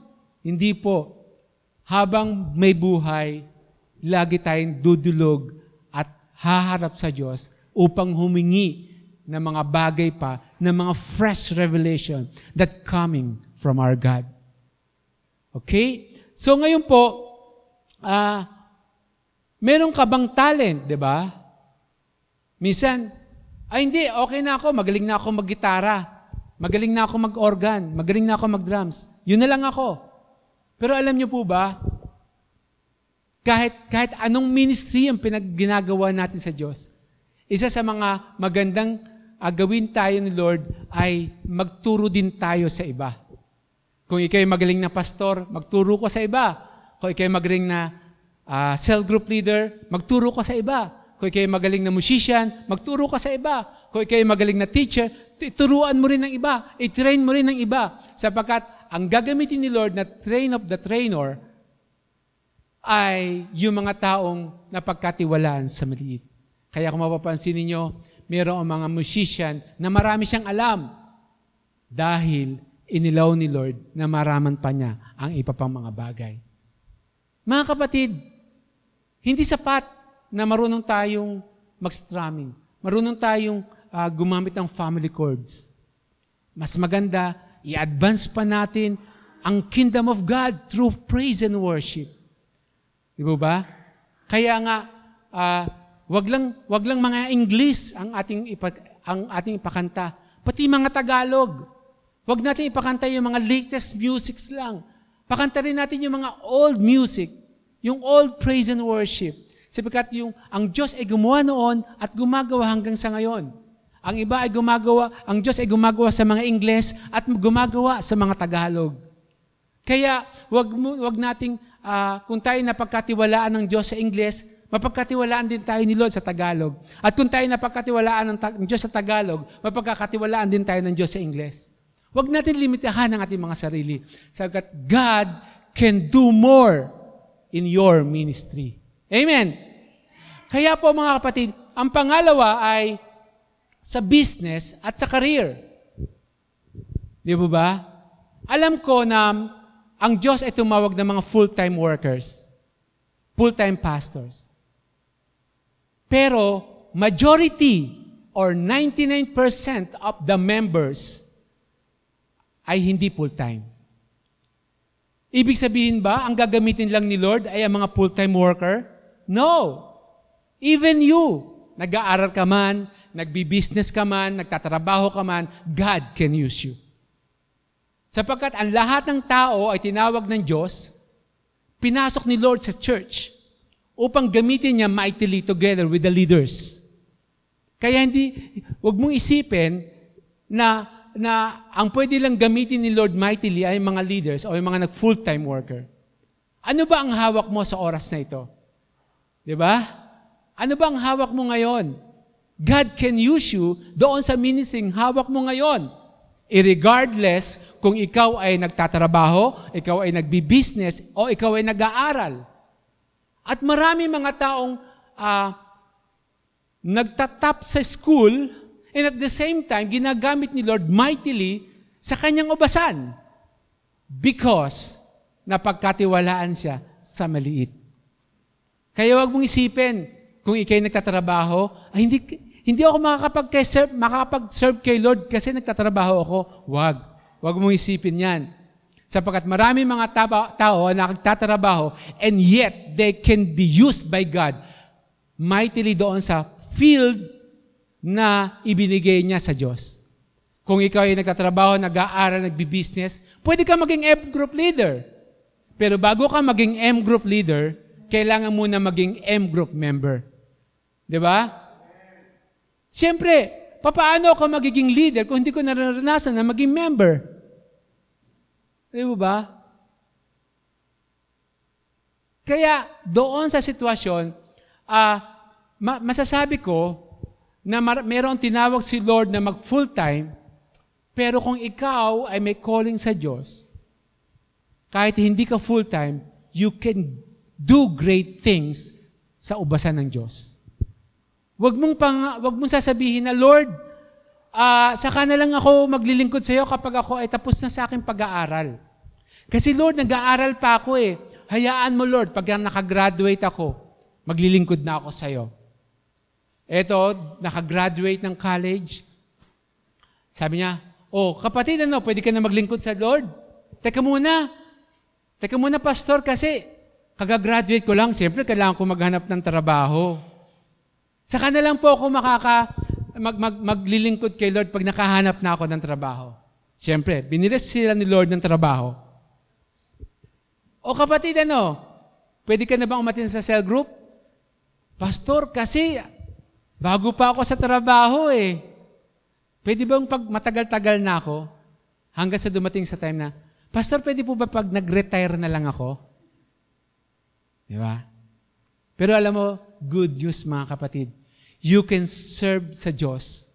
Hindi po. Habang may buhay, lagi tayong dudulog at haharap sa Diyos upang humingi ng mga bagay pa, ng mga fresh revelation that coming from our God. Okay? So ngayon po, uh, meron ka bang talent, di ba? Minsan, ay hindi, okay na ako, magaling na ako maggitara, magaling na ako mag-organ, magaling na ako mag-drums. Yun na lang ako. Pero alam niyo po ba, kahit, kahit anong ministry ang pinagginagawa natin sa Diyos, isa sa mga magandang uh, gawin tayo ni Lord ay magturo din tayo sa iba. Kung ikay magaling na pastor, magturo ko sa iba. Kung ikay magaling na uh, cell group leader, magturo ko sa iba. Kung ikay magaling na musician, magturo ka sa iba. Kung ikay magaling na teacher, turuan mo rin ng iba. I-train mo rin ng iba. Sapagkat ang gagamitin ni Lord na train of the trainer ay yung mga taong napagkatiwalaan sa maliit. Kaya kung mapapansin ninyo, mayroong mga musician na marami siyang alam dahil inilaw ni Lord na maraman pa niya ang iba pang mga bagay. Mga kapatid, hindi sapat na marunong tayong mag-strumming. Marunong tayong uh, gumamit ng family chords. Mas maganda, i-advance pa natin ang kingdom of God through praise and worship. Di ba? Kaya nga, uh, wag lang wag lang mga English ang ating ipa, ang ating ipakanta, pati mga Tagalog. Wag natin ipakanta yung mga latest musics lang. Pakanta rin natin yung mga old music, yung old praise and worship. Sapagkat yung ang Diyos ay gumawa noon at gumagawa hanggang sa ngayon. Ang iba ay gumagawa, ang Diyos ay gumagawa sa mga Ingles at gumagawa sa mga Tagalog. Kaya wag wag nating uh, kung tayo napagkatiwalaan ng Diyos sa Ingles, mapagkatiwalaan din tayo ni Lord sa Tagalog. At kung tayo napagkatiwalaan ng, ng Diyos sa Tagalog, mapagkakatiwalaan din tayo ng Diyos sa Ingles. Huwag natin limitahan ang ating mga sarili. Sagat God can do more in your ministry. Amen. Kaya po mga kapatid, ang pangalawa ay sa business at sa career. Di ba ba? Alam ko na ang Diyos ay tumawag ng mga full-time workers, full-time pastors. Pero majority or 99% of the members ay hindi full-time. Ibig sabihin ba, ang gagamitin lang ni Lord ay ang mga full-time worker? No. Even you, nag-aaral ka man, nagbi-business ka man, nagtatrabaho ka man, God can use you. Sapagkat ang lahat ng tao ay tinawag ng Diyos, pinasok ni Lord sa church upang gamitin niya mightily together with the leaders. Kaya hindi, wag mong isipin na na ang pwede lang gamitin ni Lord mightily ay mga leaders o yung mga nag-full-time worker. Ano ba ang hawak mo sa oras na ito? 'Di ba? Ano ba ang hawak mo ngayon? God can use you doon sa ministry hawak mo ngayon. Irregardless kung ikaw ay nagtatrabaho, ikaw ay nagbi-business, o ikaw ay nag-aaral. At marami mga taong uh, nagtatap sa school, and at the same time, ginagamit ni Lord mightily sa kanyang ubasan. Because napagkatiwalaan siya sa maliit. Kaya wag mong isipin, kung ikay nagtatrabaho, ay hindi, hindi ako makakapag-serve, makakapag-serve kay Lord kasi nagtatrabaho ako. Wag. Wag mong isipin yan. Sapagkat marami mga taba, tao na nagtatrabaho and yet they can be used by God mightily doon sa field na ibinigay niya sa Diyos. Kung ikaw ay nagtatrabaho, nag-aaral, nagbi-business, pwede ka maging M group leader. Pero bago ka maging M group leader, kailangan muna maging M group member. 'Di ba? Siyempre, papaano ako magiging leader kung hindi ko naranasan na maging member? Di ba? Kaya doon sa sitwasyon, uh, ma- masasabi ko, na mar- mayroong tinawag si Lord na mag full-time, pero kung ikaw ay may calling sa Diyos, kahit hindi ka full-time, you can do great things sa ubasan ng Diyos. Huwag mong, pang, wag mong sasabihin na, Lord, uh, saka na lang ako maglilingkod sa iyo kapag ako ay tapos na sa aking pag-aaral. Kasi Lord, nag-aaral pa ako eh. Hayaan mo Lord, pag nakagraduate ako, maglilingkod na ako sa iyo. Eto, nakagraduate ng college. Sabi niya, oh, kapatid, ano, pwede ka na maglingkod sa Lord? Teka muna. Teka muna, pastor, kasi kagagraduate ko lang, siyempre kailangan ko maghanap ng trabaho. Saka na lang po ako makaka, mag, mag, maglilingkod kay Lord pag nakahanap na ako ng trabaho. Siyempre, binilis sila ni Lord ng trabaho. O kapatid, ano, pwede ka na bang umatin sa cell group? Pastor, kasi Bago pa ako sa trabaho eh. Pwede bang pag matagal-tagal na ako, hanggang sa dumating sa time na, Pastor, pwede po ba pag nag-retire na lang ako? Di ba? Pero alam mo, good news mga kapatid. You can serve sa Diyos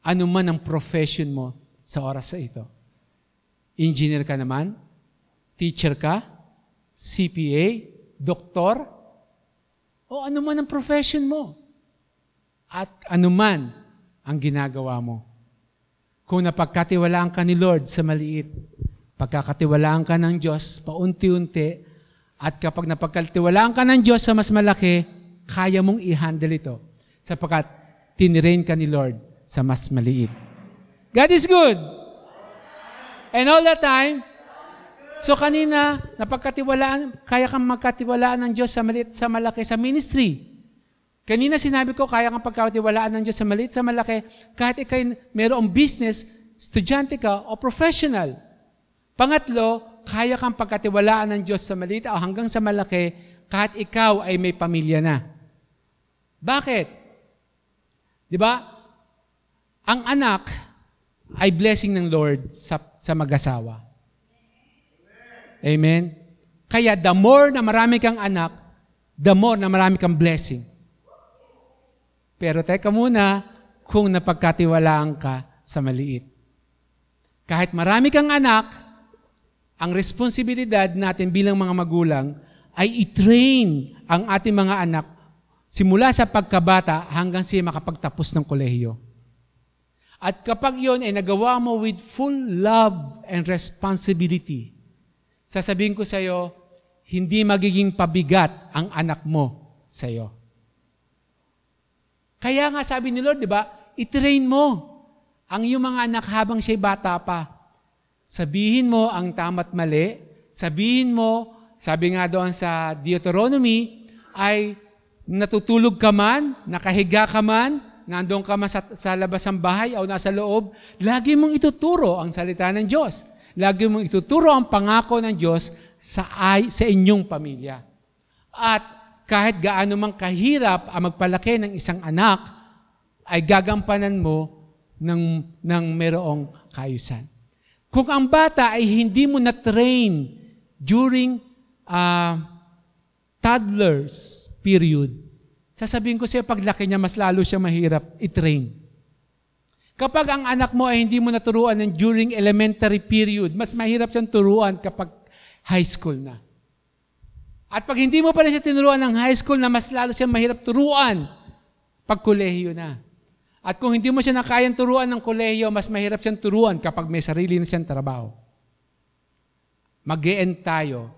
ano man ang profession mo sa oras sa ito. Engineer ka naman, teacher ka, CPA, doktor, o ano man ang profession mo at anuman ang ginagawa mo. Kung napagkatiwalaan ka ni Lord sa maliit, pagkakatiwalaan ka ng Diyos paunti-unti, at kapag napagkatiwalaan ka ng Diyos sa mas malaki, kaya mong i-handle ito sapagkat tinirain ka ni Lord sa mas maliit. God is good. And all the time, so kanina, napagkatiwalaan, kaya kang magkatiwalaan ng Diyos sa maliit sa malaki sa ministry. Kanina sinabi ko, kaya kang pagkatiwalaan ng Diyos sa maliit sa malaki, kahit ikay mayroong business, estudyante ka, o professional. Pangatlo, kaya kang pagkatiwalaan ng Diyos sa maliit o hanggang sa malaki, kahit ikaw ay may pamilya na. Bakit? Di ba? Ang anak ay blessing ng Lord sa, sa mag-asawa. Amen? Kaya the more na marami kang anak, the more na marami kang blessing. Pero teka muna, kung napagkatiwalaan ka sa maliit. Kahit marami kang anak, ang responsibilidad natin bilang mga magulang ay i-train ang ating mga anak simula sa pagkabata hanggang siya makapagtapos ng kolehiyo. At kapag yon ay nagawa mo with full love and responsibility, sasabihin ko sa iyo, hindi magiging pabigat ang anak mo sa iyo. Kaya nga sabi ni Lord, di ba, itrain mo ang iyong mga anak habang siya'y bata pa. Sabihin mo ang tama't mali. Sabihin mo, sabi nga doon sa Deuteronomy, ay natutulog ka man, nakahiga ka man, nandun ka man sa, sa labas ng bahay o nasa loob, lagi mong ituturo ang salita ng Diyos. Lagi mong ituturo ang pangako ng Diyos sa, ay, sa inyong pamilya. At kahit gaano mang kahirap ang magpalaki ng isang anak, ay gagampanan mo ng, ng merong kayusan. Kung ang bata ay hindi mo na-train during uh, toddlers period, sasabihin ko sa'yo, paglaki niya, mas lalo siya mahirap i-train. Kapag ang anak mo ay hindi mo naturuan ng during elementary period, mas mahirap siyang turuan kapag high school na. At pag hindi mo pa rin siya tinuruan ng high school na mas lalo siyang mahirap turuan pag kolehiyo na. At kung hindi mo siya nakayang turuan ng kolehiyo, mas mahirap siyang turuan kapag may sarili na siyang trabaho. mag tayo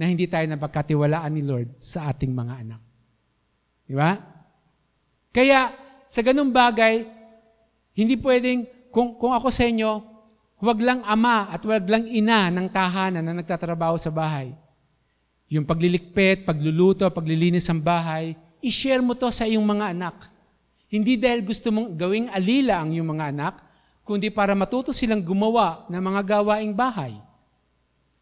na hindi tayo napagkatiwalaan ni Lord sa ating mga anak. Di ba? Kaya, sa ganung bagay, hindi pwedeng, kung, kung ako sa inyo, huwag lang ama at huwag lang ina ng tahanan na nagtatrabaho sa bahay. Yung paglilikpit, pagluluto, paglilinis ng bahay, i-share mo to sa iyong mga anak. Hindi dahil gusto mong gawing alila ang iyong mga anak, kundi para matuto silang gumawa ng mga gawaing bahay.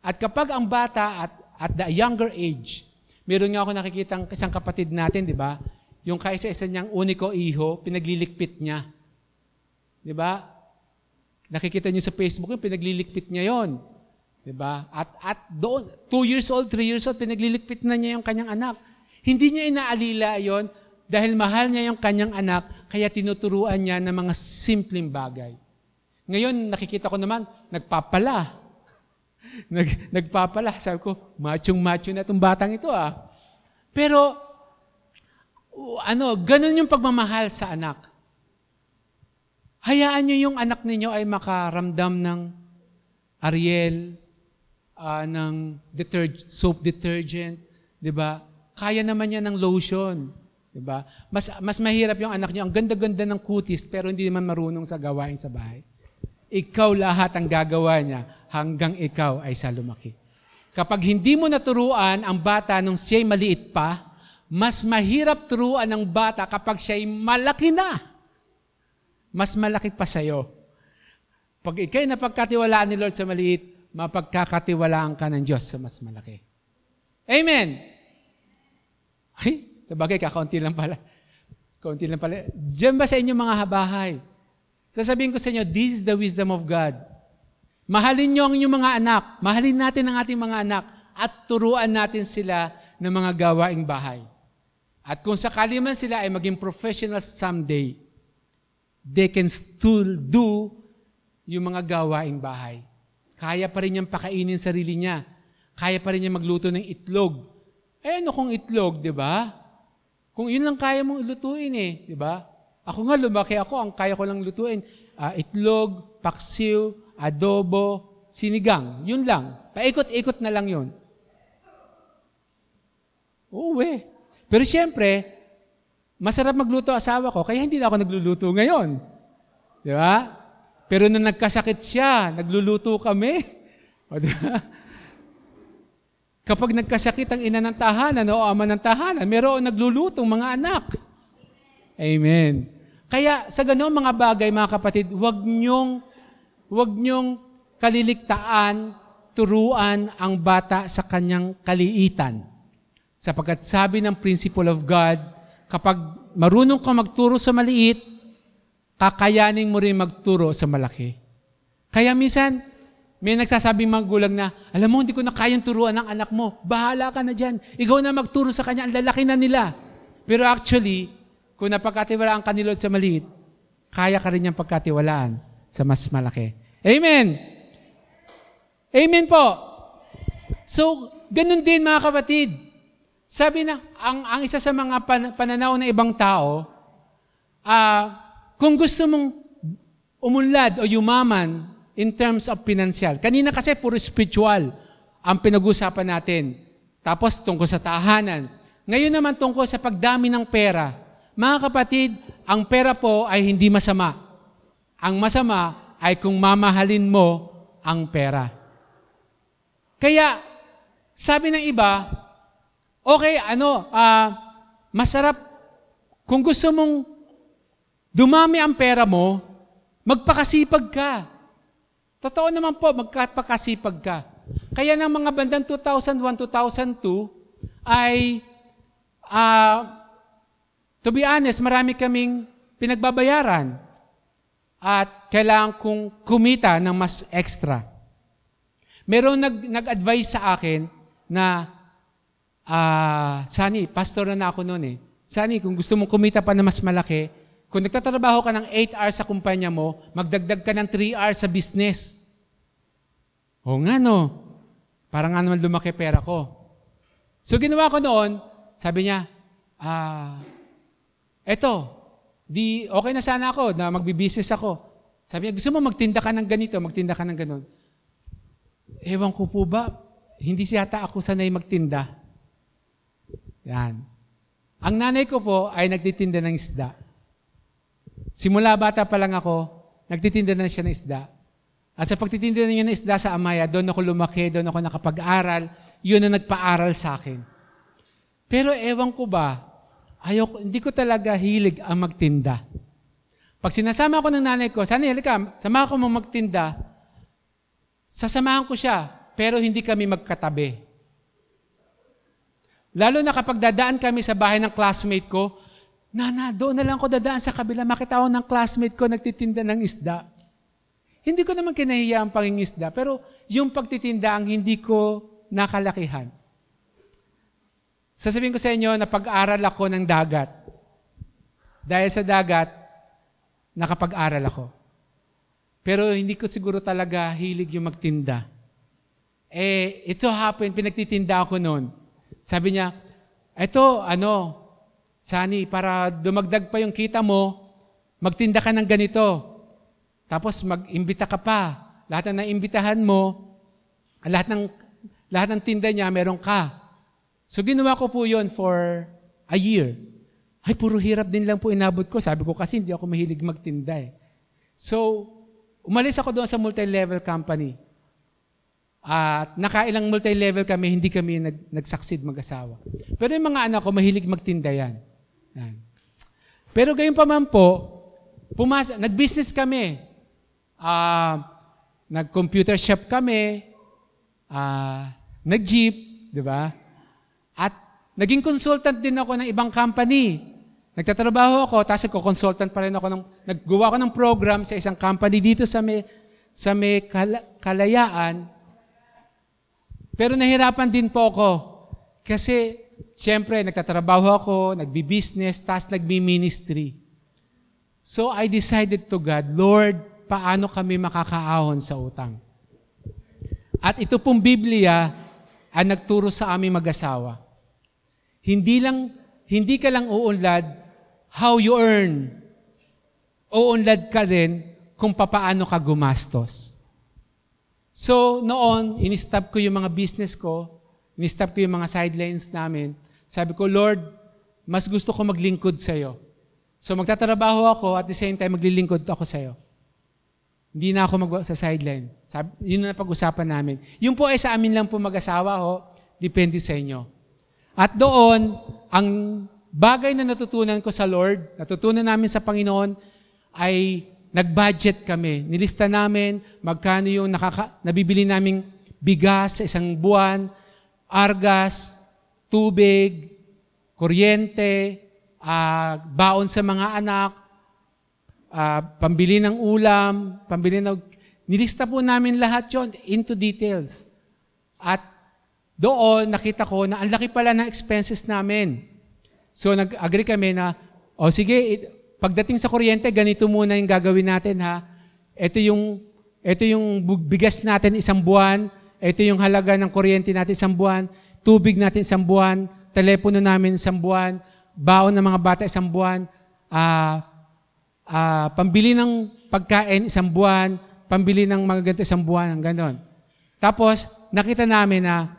At kapag ang bata at, at the younger age, meron nga ako nakikita isang kapatid natin, di ba? Yung kaisa-isa niyang uniko iho, pinaglilikpit niya. Di ba? Nakikita niyo sa Facebook yung pinaglilikpit niya yon. Diba? At, at doon, two years old, three years old, pinaglilikpit na niya yung kanyang anak. Hindi niya inaalila yon dahil mahal niya yung kanyang anak, kaya tinuturuan niya ng mga simpleng bagay. Ngayon, nakikita ko naman, nagpapala. Nag, nagpapala. Sabi ko, machong-macho na itong batang ito ah. Pero, ano, ganun yung pagmamahal sa anak. Hayaan niyo yung anak ninyo ay makaramdam ng Ariel, uh, ng deterg- soap detergent, 'di ba? Kaya naman yan ng lotion, 'di ba? Mas mas mahirap yung anak niyo, ang ganda-ganda ng kutis pero hindi naman marunong sa gawain sa bahay. Ikaw lahat ang gagawa niya hanggang ikaw ay sa lumaki. Kapag hindi mo naturuan ang bata nung siya'y maliit pa, mas mahirap turuan ng bata kapag siya'y malaki na. Mas malaki pa sa'yo. Pag ikay napagkatiwalaan ni Lord sa maliit, mapagkakatiwalaan ka ng Diyos sa mas malaki. Amen! Ay, sa bagay, kakaunti lang pala. Kaunti lang pala. Diyan ba sa inyo mga habahay? Sasabihin ko sa inyo, this is the wisdom of God. Mahalin niyo ang inyong mga anak. Mahalin natin ang ating mga anak at turuan natin sila ng mga gawaing bahay. At kung sakali man sila ay maging professional someday, they can still do yung mga gawaing bahay. Kaya pa rin niyang pakainin sarili niya. Kaya pa rin niya magluto ng itlog. Eh ano kung itlog, di ba? Kung yun lang kaya mong lutuin eh, di ba? Ako nga, lumaki ako, ang kaya ko lang lutuin. Uh, itlog, paksiw, adobo, sinigang. Yun lang. Paikot-ikot na lang yun. Oo eh. Pero siyempre, masarap magluto asawa ko, kaya hindi na ako nagluluto ngayon. Di ba? Pero nung nagkasakit siya, nagluluto kami. O, diba? Kapag nagkasakit ang ina ng tahanan o ama ng tahanan, meron naglulutong mga anak. Amen. Kaya sa ganoong mga bagay, mga kapatid, huwag niyong, huwag niyong kaliliktaan, turuan ang bata sa kanyang kaliitan. Sapagkat sabi ng principle of God, kapag marunong ka magturo sa maliit, kakayanin mo rin magturo sa malaki. Kaya minsan, may nagsasabing magulang na, alam mo, hindi ko na kayang turuan ng anak mo. Bahala ka na dyan. Ikaw na magturo sa kanya. Ang lalaki na nila. Pero actually, kung napagkatiwalaan ka ni Lord sa maliit, kaya ka rin niyang pagkatiwalaan sa mas malaki. Amen! Amen po! So, ganun din mga kapatid. Sabi na, ang, ang isa sa mga pan, pananaw ng ibang tao, uh, kung gusto mong umunlad o yumaman in terms of financial, kanina kasi puro spiritual ang pinag-usapan natin. Tapos tungkol sa tahanan. Ngayon naman tungkol sa pagdami ng pera. Mga kapatid, ang pera po ay hindi masama. Ang masama ay kung mamahalin mo ang pera. Kaya, sabi ng iba, okay, ano, ah, masarap, kung gusto mong dumami ang pera mo, magpakasipag ka. Totoo naman po, magpakasipag ka. Kaya ng mga bandang 2001-2002 ay, ah, to be honest, marami kaming pinagbabayaran at kailangan kong kumita ng mas extra. Meron nag, nag-advise sa akin na, ah, Sani, pastor na, na ako noon eh. Sani, kung gusto mong kumita pa na mas malaki, kung nagtatrabaho ka ng 8 hours sa kumpanya mo, magdagdag ka ng 3 hours sa business. O nga no, parang nga naman lumaki pera ko. So ginawa ko noon, sabi niya, ah, eto, di okay na sana ako na magbi-business ako. Sabi niya, gusto mo magtinda ka ng ganito, magtinda ka ng ganon. Ewan ko po ba, hindi siyata ako sanay magtinda. Yan. Ang nanay ko po ay nagtitinda ng isda. Simula bata pa lang ako, nagtitinda na siya ng isda. At sa pagtitinda niya ng isda sa Amaya, doon ako lumaki, doon ako nakapag-aral. Yun ang nagpaaral sa akin. Pero ewan ko ba, ayoko, hindi ko talaga hilig ang magtinda. Pag sinasama ko ng nanay ko, sana halika, sama ko mo magtinda, sasamahan ko siya, pero hindi kami magkatabi. Lalo na kapag dadaan kami sa bahay ng classmate ko, Nana, doon na lang ako dadaan sa kabila, makita ko ng classmate ko nagtitinda ng isda. Hindi ko naman kinahiya ang pangingisda, pero yung pagtitinda ang hindi ko nakalakihan. Sasabihin ko sa inyo na pag-aral ako ng dagat. Dahil sa dagat, nakapag-aral ako. Pero hindi ko siguro talaga hilig yung magtinda. Eh, it so happened, pinagtitinda ako noon. Sabi niya, eto, ano, Sani, para dumagdag pa yung kita mo, magtinda ka ng ganito. Tapos mag-imbita ka pa. Lahat na naimbitahan mo, lahat ng, lahat ng tinda niya, meron ka. So ginawa ko po yon for a year. Ay, puro hirap din lang po inabot ko. Sabi ko kasi hindi ako mahilig magtinda eh. So, umalis ako doon sa multi-level company. At nakailang multi-level kami, hindi kami nag, nag-succeed mag-asawa. Pero yung mga anak ko, mahilig magtinda yan. Yan. Pero gayon pa man po, pumasa, nag-business kami. Uh, nag-computer shop kami. Uh, nag-jeep, di ba? At naging consultant din ako ng ibang company. Nagtatrabaho ako, tapos nagko-consultant pa rin ako ng, naggawa ko ng program sa isang company dito sa may, sa may kal- kalayaan. Pero nahirapan din po ako. Kasi Siyempre, nagtatrabaho ako, nagbi-business, tapos nagbi-ministry. So I decided to God, Lord, paano kami makakaahon sa utang? At ito pong Biblia ang nagturo sa aming mag-asawa. Hindi lang hindi ka lang uunlad how you earn. Uunlad ka rin kung papaano ka gumastos. So, noon, in-stop ko yung mga business ko, in-stop ko yung mga sidelines namin, sabi ko, Lord, mas gusto ko maglingkod sa iyo. So magtatrabaho ako at the same time maglilingkod ako sa iyo. Hindi na ako mag sa sideline. Sabi, yun na pag-usapan namin. Yung po ay sa amin lang po mag-asawa ho, depende sa inyo. At doon, ang bagay na natutunan ko sa Lord, natutunan namin sa Panginoon, ay nag-budget kami. Nilista namin magkano yung nakaka, nabibili naming bigas sa isang buwan, argas, tubig, kuryente, uh, baon sa mga anak, uh, pambili ng ulam, pambili ng... Nilista po namin lahat yon into details. At doon, nakita ko na ang laki pala ng expenses namin. So, nag-agree kami na, o oh, sige, pagdating sa kuryente, ganito muna yung gagawin natin ha. Ito yung, ito yung bigas natin isang buwan, ito yung halaga ng kuryente natin isang buwan, tubig natin isang buwan, telepono namin isang buwan, baon ng mga bata isang buwan, uh, uh, pambili ng pagkain isang buwan, pambili ng mga ganito isang buwan, ganon. Tapos, nakita namin na,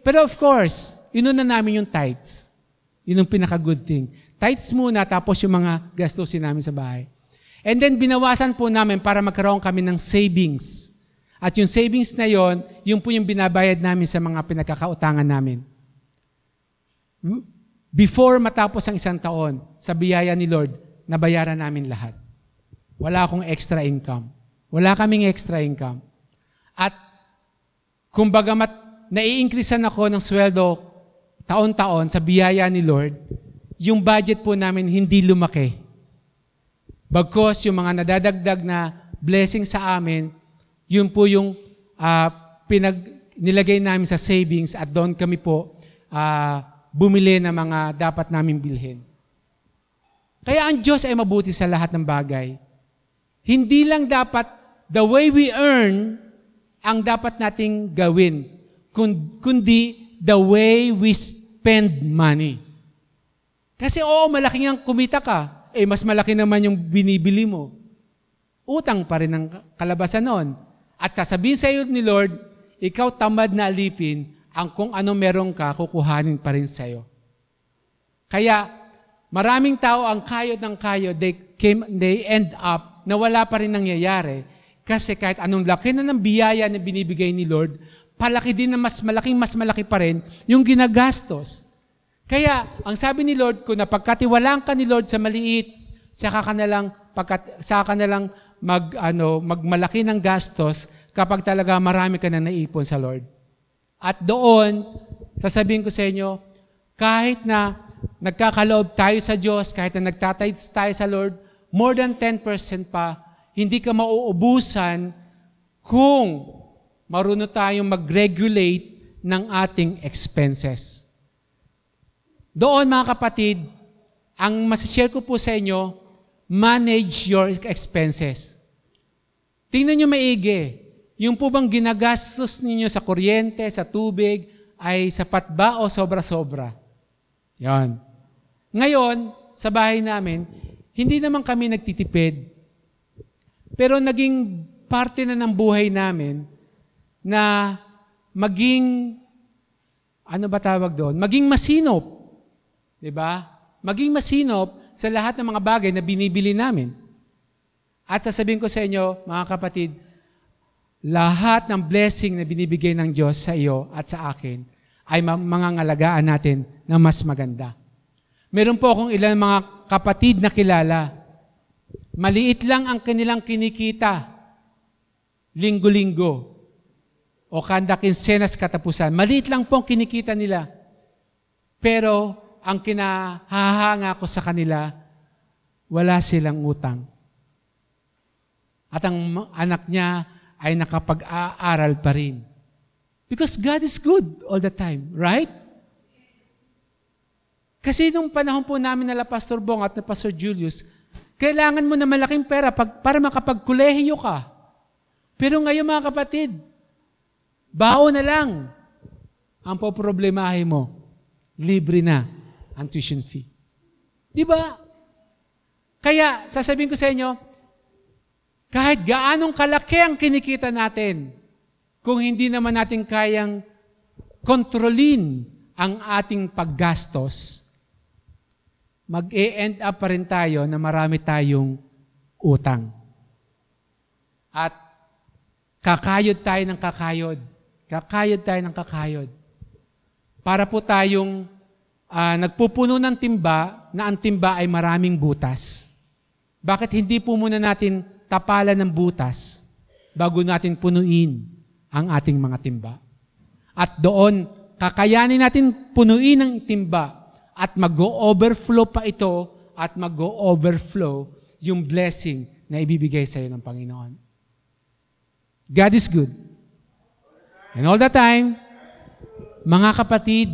pero of course, inuna namin yung tithes. Yun ang pinaka-good thing. Tithes muna, tapos yung mga gastusin namin sa bahay. And then, binawasan po namin para magkaroon kami ng savings. At yung savings na yon, yun po yung binabayad namin sa mga pinagkakautangan namin. Before matapos ang isang taon, sa biyaya ni Lord, nabayaran namin lahat. Wala akong extra income. Wala kaming extra income. At kumbaga mat, nai-increasean ako ng sweldo taon-taon sa biyaya ni Lord, yung budget po namin hindi lumaki. Bagkos yung mga nadadagdag na blessing sa amin, yun po yung uh, pinag, nilagay namin sa savings at doon kami po uh, bumili ng mga dapat namin bilhin. Kaya ang Diyos ay mabuti sa lahat ng bagay. Hindi lang dapat the way we earn ang dapat nating gawin, kundi the way we spend money. Kasi oo, malaki ang kumita ka, eh mas malaki naman yung binibili mo. Utang pa rin ang kalabasan noon. At sasabihin sa iyo ni Lord, ikaw tamad na alipin, ang kung ano meron ka, kukuhanin pa rin sa'yo. Kaya, maraming tao ang kayod ng kayod, they, came, they end up na wala pa rin nangyayari. Kasi kahit anong laki na ng biyaya na binibigay ni Lord, palaki din na mas malaking mas malaki pa rin yung ginagastos. Kaya, ang sabi ni Lord, kung napagkatiwalaan ka ni Lord sa maliit, saka ka na lang, pagkat, saka ka na lang mag, ano, magmalaki ng gastos kapag talaga marami ka na naipon sa Lord. At doon, sasabihin ko sa inyo, kahit na nagkakaloob tayo sa Diyos, kahit na nagtatides tayo sa Lord, more than 10% pa, hindi ka mauubusan kung marunong tayong mag-regulate ng ating expenses. Doon mga kapatid, ang masashare ko po sa inyo, manage your expenses. Tingnan nyo maigi. Yung po bang ginagastos ninyo sa kuryente, sa tubig, ay sapat ba o sobra-sobra? Yan. Ngayon, sa bahay namin, hindi naman kami nagtitipid. Pero naging parte na ng buhay namin na maging, ano ba tawag doon? Maging masinop. ba? Diba? Maging masinop sa lahat ng mga bagay na binibili namin. At sasabihin ko sa inyo, mga kapatid, lahat ng blessing na binibigay ng Diyos sa iyo at sa akin ay mangangalagaan natin na mas maganda. Meron po akong ilang mga kapatid na kilala. Maliit lang ang kanilang kinikita. Linggo-linggo. O kanda kinsenas katapusan. Maliit lang po ang kinikita nila. Pero ang kinahahanga ko sa kanila, wala silang utang. At ang anak niya ay nakapag-aaral pa rin. Because God is good all the time, right? Kasi nung panahon po namin nila Pastor Bong at na Pastor Julius, kailangan mo na malaking pera pag, para makapagkulehiyo ka. Pero ngayon mga kapatid, bao na lang ang poproblemahin mo. Libre na ang tuition fee. Di ba? Kaya, sasabihin ko sa inyo, kahit gaanong kalaki ang kinikita natin, kung hindi naman natin kayang kontrolin ang ating paggastos, mag-e-end up pa rin tayo na marami tayong utang. At kakayod tayo ng kakayod. Kakayod tayo ng kakayod. Para po tayong uh, nagpupuno ng timba na ang timba ay maraming butas. Bakit hindi po muna natin tapalan ng butas bago natin punuin ang ating mga timba. At doon, kakayanin natin punuin ang timba at mag-overflow pa ito at mag-overflow yung blessing na ibibigay sa iyo ng Panginoon. God is good. And all the time, mga kapatid,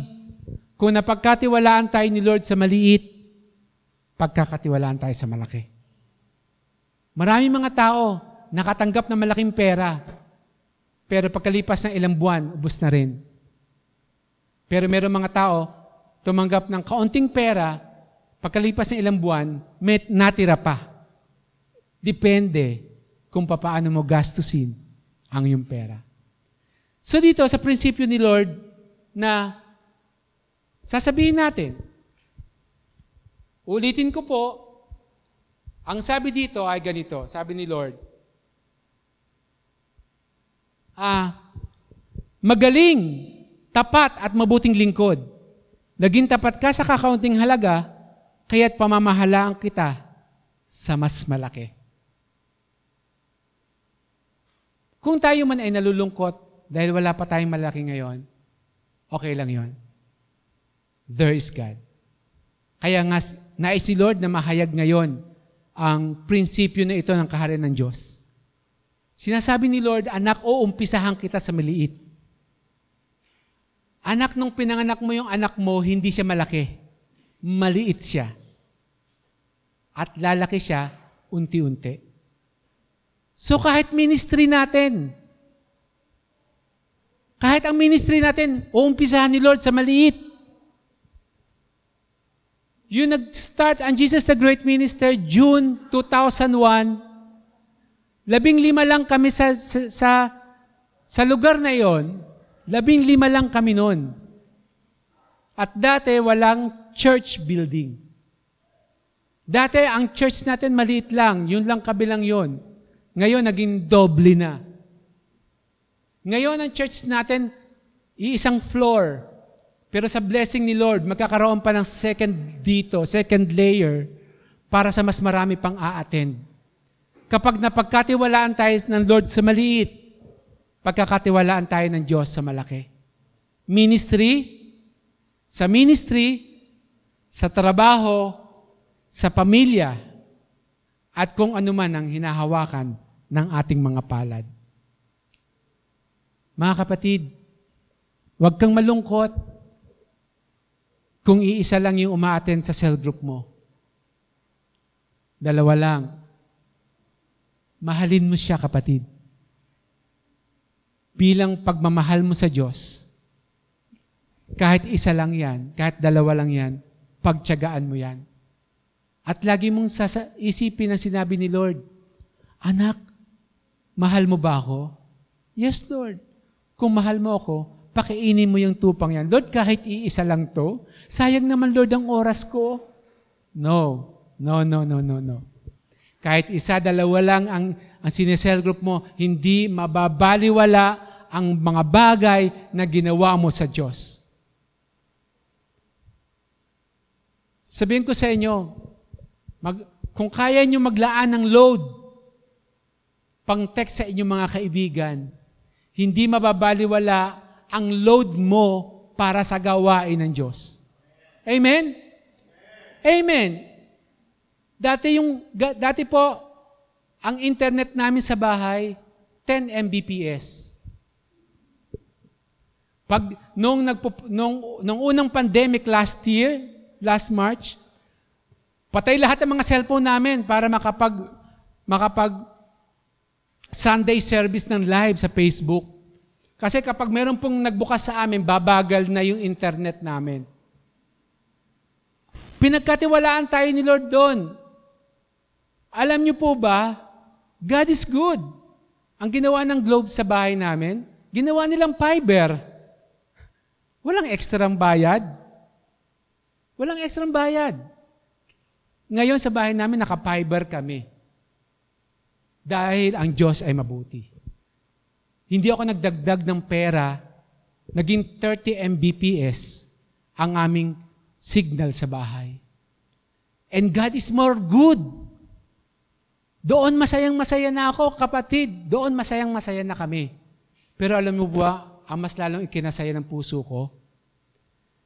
kung napagkatiwalaan tayo ni Lord sa maliit, pagkakatiwalaan tayo sa malaki. Maraming mga tao nakatanggap ng malaking pera, pero pagkalipas ng ilang buwan, ubos na rin. Pero meron mga tao, tumanggap ng kaunting pera, pagkalipas ng ilang buwan, may natira pa. Depende kung paano mo gastusin ang iyong pera. So dito, sa prinsipyo ni Lord, na sasabihin natin, Ulitin ko po, ang sabi dito ay ganito, sabi ni Lord, ah, magaling, tapat at mabuting lingkod. Naging tapat ka sa kakaunting halaga, kaya't pamamahalaan kita sa mas malaki. Kung tayo man ay nalulungkot dahil wala pa tayong malaki ngayon, okay lang yon. There is God. Kaya nga, nais si Lord na mahayag ngayon ang prinsipyo na ito ng kaharian ng Diyos. Sinasabi ni Lord, anak, o umpisahan kita sa maliit. Anak, nung pinanganak mo yung anak mo, hindi siya malaki. Maliit siya. At lalaki siya unti-unti. So kahit ministry natin, kahit ang ministry natin, uumpisahan ni Lord sa maliit. Yung nag-start ang Jesus the Great Minister, June 2001, labing lima lang kami sa, sa, sa, sa lugar na yon, Labing lima lang kami noon. At dati walang church building. Dati ang church natin maliit lang, yun lang kabilang yon. Ngayon naging doble na. Ngayon ang church natin, iisang floor. Pero sa blessing ni Lord, magkakaroon pa ng second dito, second layer, para sa mas marami pang a-attend. Kapag napagkatiwalaan tayo ng Lord sa maliit, pagkakatiwalaan tayo ng Diyos sa malaki. Ministry, sa ministry, sa trabaho, sa pamilya, at kung ano man ang hinahawakan ng ating mga palad. Mga kapatid, huwag kang malungkot kung iisa lang yung umaaten sa cell group mo. Dalawa lang. Mahalin mo siya, kapatid bilang pagmamahal mo sa Diyos. Kahit isa lang yan, kahit dalawa lang yan, pagtyagaan mo yan. At lagi mong sasa- isipin ang sinabi ni Lord, Anak, mahal mo ba ako? Yes, Lord. Kung mahal mo ako, pakiinin mo yung tupang yan. Lord, kahit iisa lang to, sayang naman, Lord, ang oras ko. No, no, no, no, no, no. Kahit isa, dalawa lang ang, ang sinesel group mo, hindi mababaliwala ang mga bagay na ginawa mo sa Diyos. Sabihin ko sa inyo, mag, kung kaya nyo maglaan ng load, pang text sa inyong mga kaibigan, hindi mababaliwala ang load mo para sa gawain ng Diyos. Amen? Amen. Dati yung dati po ang internet namin sa bahay 10 Mbps. Pag nung nagpo, nung nung unang pandemic last year, last March, patay lahat ng mga cellphone namin para makapag makapag Sunday service ng live sa Facebook. Kasi kapag meron pong nagbukas sa amin, babagal na yung internet namin. Pinagkatiwalaan tayo ni Lord doon. Alam niyo po ba, God is good. Ang ginawa ng globe sa bahay namin, ginawa nilang fiber. Walang ekstrang bayad. Walang ekstrang bayad. Ngayon sa bahay namin, naka-fiber kami. Dahil ang Diyos ay mabuti. Hindi ako nagdagdag ng pera, naging 30 Mbps ang aming signal sa bahay. And God is more good. Doon masayang masaya na ako, kapatid. Doon masayang masaya na kami. Pero alam mo ba, ang mas lalong ikinasaya ng puso ko,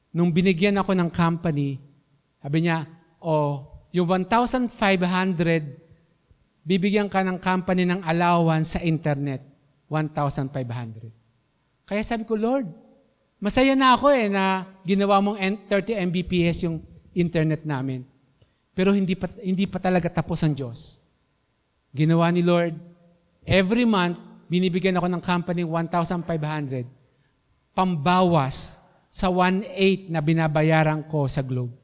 nung binigyan ako ng company, sabi niya, oh, yung 1,500, bibigyan ka ng company ng allowance sa internet. 1,500. Kaya sabi ko, Lord, masaya na ako eh na ginawa mong 30 Mbps yung internet namin. Pero hindi pa, hindi pa talaga tapos ang Diyos. Ginawa ni Lord, every month, binibigyan ako ng company 1,500 pambawas sa 1.8 na binabayaran ko sa Globe.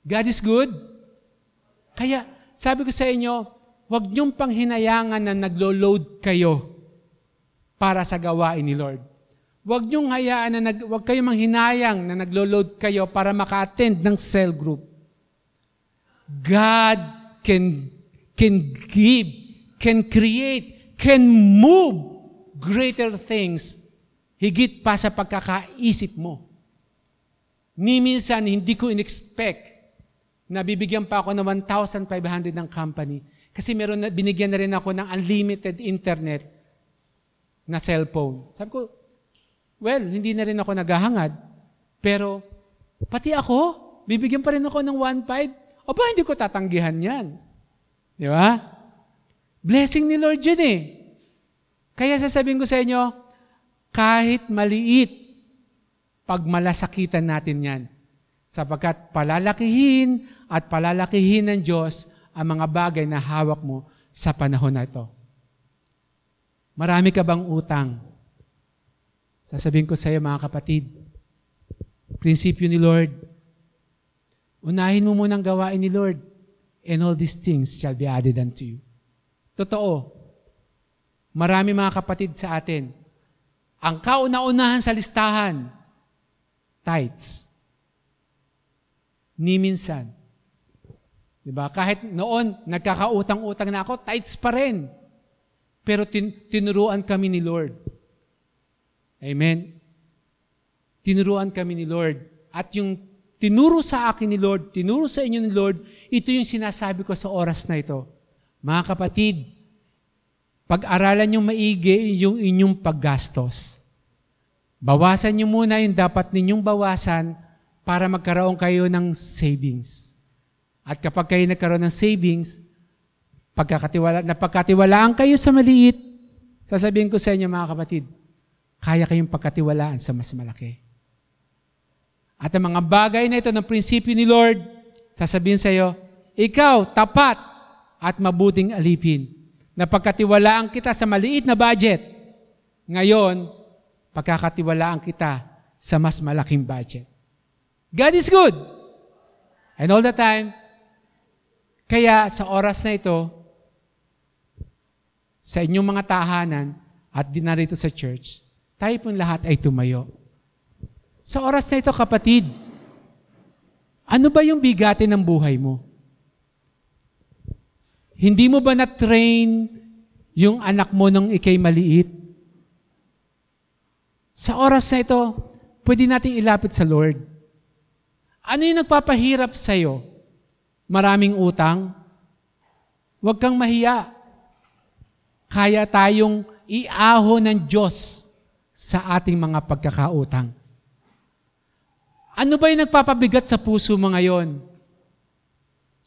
God is good. Kaya sabi ko sa inyo, huwag niyong panghinayangan na naglo-load kayo para sa gawain ni Lord. Huwag niyong hayaan na nag, huwag kayong manghinayang na naglo-load kayo para maka-attend ng cell group. God can, can give, can create, can move greater things higit pa sa pagkakaisip mo. Ni minsan, hindi ko in-expect na bibigyan pa ako ng 1,500 ng company kasi meron na, binigyan na rin ako ng unlimited internet na cellphone. Sabi ko, well, hindi na rin ako naghahangad, pero pati ako, bibigyan pa rin ako ng 1,500. O ba, hindi ko tatanggihan yan. Di ba? Blessing ni Lord yun eh. Kaya sasabihin ko sa inyo, kahit maliit, pag malasakitan natin yan. Sapagkat palalakihin at palalakihin ng Diyos ang mga bagay na hawak mo sa panahon na ito. Marami ka bang utang? Sasabihin ko sa iyo mga kapatid, prinsipyo ni Lord, unahin mo munang gawain ni Lord, and all these things shall be added unto you. Totoo, marami mga kapatid sa atin, ang kauna-unahan sa listahan, tithes. Ni minsan. Di ba? Kahit noon, nagkakautang-utang na ako, tithes pa rin. Pero tin- tinuruan kami ni Lord. Amen? Tinuruan kami ni Lord. At yung tinuro sa akin ni Lord, tinuro sa inyo ni Lord, ito yung sinasabi ko sa oras na ito. Mga kapatid, pag-aralan nyo maigi yung inyong paggastos. Bawasan nyo muna yung dapat ninyong bawasan para magkaroon kayo ng savings. At kapag kayo nagkaroon ng savings, pagkakatiwala, napagkatiwalaan kayo sa maliit, sasabihin ko sa inyo mga kapatid, kaya kayong pagkatiwalaan sa mas malaki. At ang mga bagay na ito ng prinsipyo ni Lord, sasabihin sa iyo, ikaw, tapat at mabuting alipin. Napagkatiwalaan kita sa maliit na budget. Ngayon, pagkakatiwalaan kita sa mas malaking budget. God is good. And all the time, kaya sa oras na ito, sa inyong mga tahanan at din narito sa church, tayo pong lahat ay tumayo. Sa oras na ito, kapatid, ano ba yung bigatin ng buhay mo? Hindi mo ba na-train yung anak mo nung ikay maliit? Sa oras na ito, pwede nating ilapit sa Lord. Ano yung nagpapahirap sa'yo? Maraming utang? Huwag kang mahiya. Kaya tayong iaho ng Diyos sa ating mga pagkakautang. Ano ba yung nagpapabigat sa puso mo ngayon?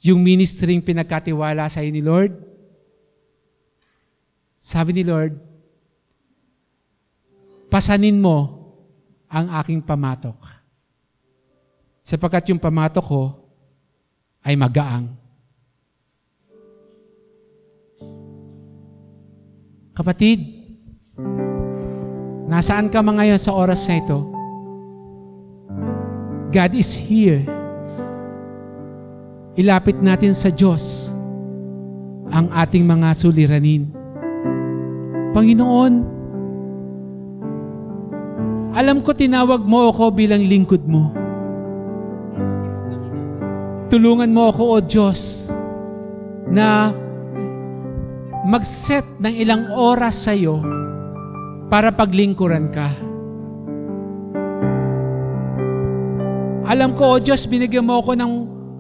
Yung ministering pinagkatiwala sa ni Lord? Sabi ni Lord, pasanin mo ang aking pamatok. Sapagkat yung pamatok ko ay magaang. Kapatid, nasaan ka mga ngayon sa oras na ito? God is here. Ilapit natin sa Diyos ang ating mga suliranin. Panginoon, alam ko tinawag mo ako bilang lingkod mo. Tulungan mo ako, O Diyos, na mag-set ng ilang oras sa iyo para paglingkuran ka. Alam ko, O Diyos, binigyan mo ako ng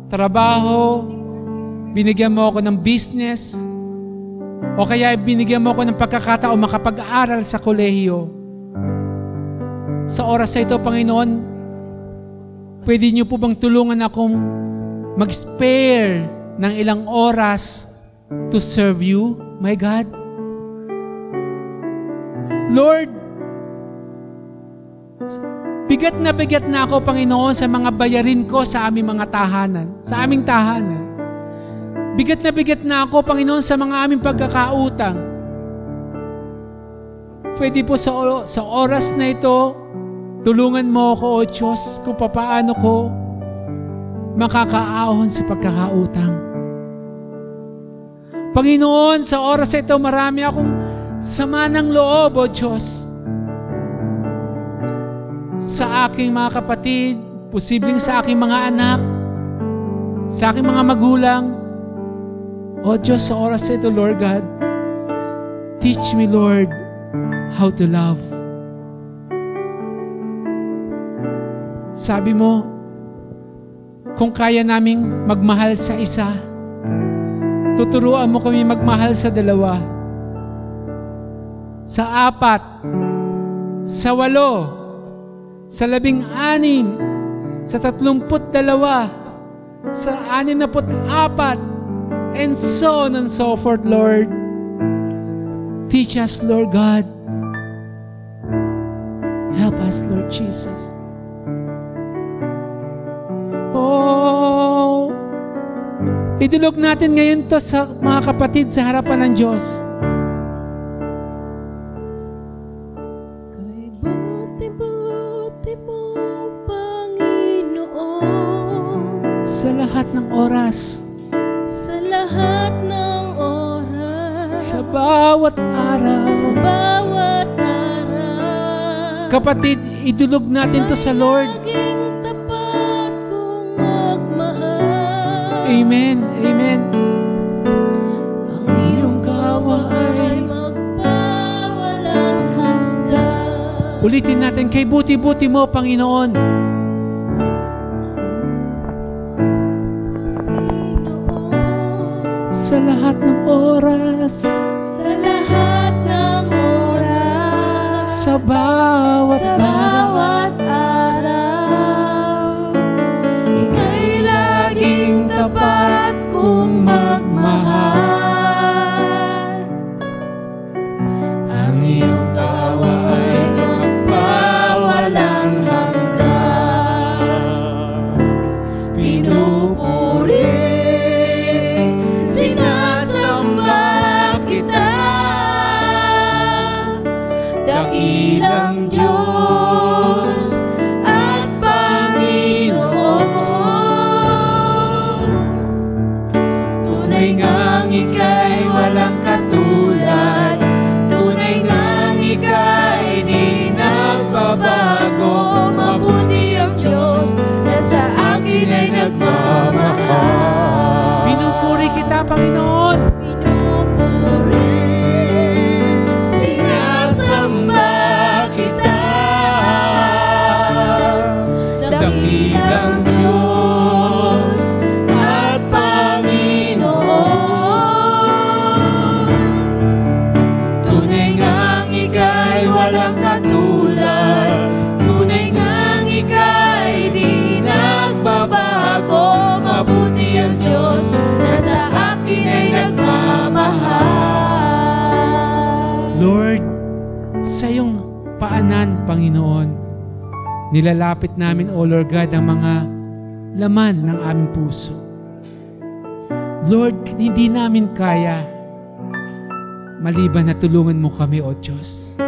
trabaho, binigyan mo ako ng business, o kaya binigyan mo ako ng pagkakataon makapag-aaral sa kolehiyo. Sa oras na ito, Panginoon, pwede niyo po bang tulungan akong mag-spare ng ilang oras to serve you, my God? Lord, bigat na bigat na ako, Panginoon, sa mga bayarin ko sa aming mga tahanan, sa aming tahanan. Bigat na bigat na ako, Panginoon, sa mga aming pagkakautang. Pwede po sa, sa oras na ito, tulungan mo ako, O Diyos, kung papaano ko makakaahon sa pagkakautang. Panginoon, sa oras ito, marami akong sama ng loob, O Diyos. Sa aking mga kapatid, posibleng sa aking mga anak, sa aking mga magulang. O Diyos, sa oras ito, Lord God, teach me, Lord, how to love. Sabi mo, kung kaya naming magmahal sa isa, tuturuan mo kami magmahal sa dalawa, sa apat, sa walo, sa labing anim, sa tatlumput dalawa, sa anim na put apat, and so on and so forth, Lord. Teach us, Lord God. Help us, Lord Jesus. Oh, idulog natin ngayon to sa mga kapatid sa harapan ng Diyos. Kay buti-buti mo, Panginoon, Sa lahat ng oras, sa lahat ng oras, sa bawat araw. sa bawat araw. Kapatid, idulog natin to sa Lord. Laging Amen. Amen. Ang iyong kawa ay magpawalang hanggan. Ulitin natin, kay buti-buti mo, Panginoon. Sa lahat ng oras, sa lahat ng oras, sa bawat nilalapit namin, O Lord God, ang mga laman ng aming puso. Lord, hindi namin kaya maliban na tulungan mo kami, O Diyos.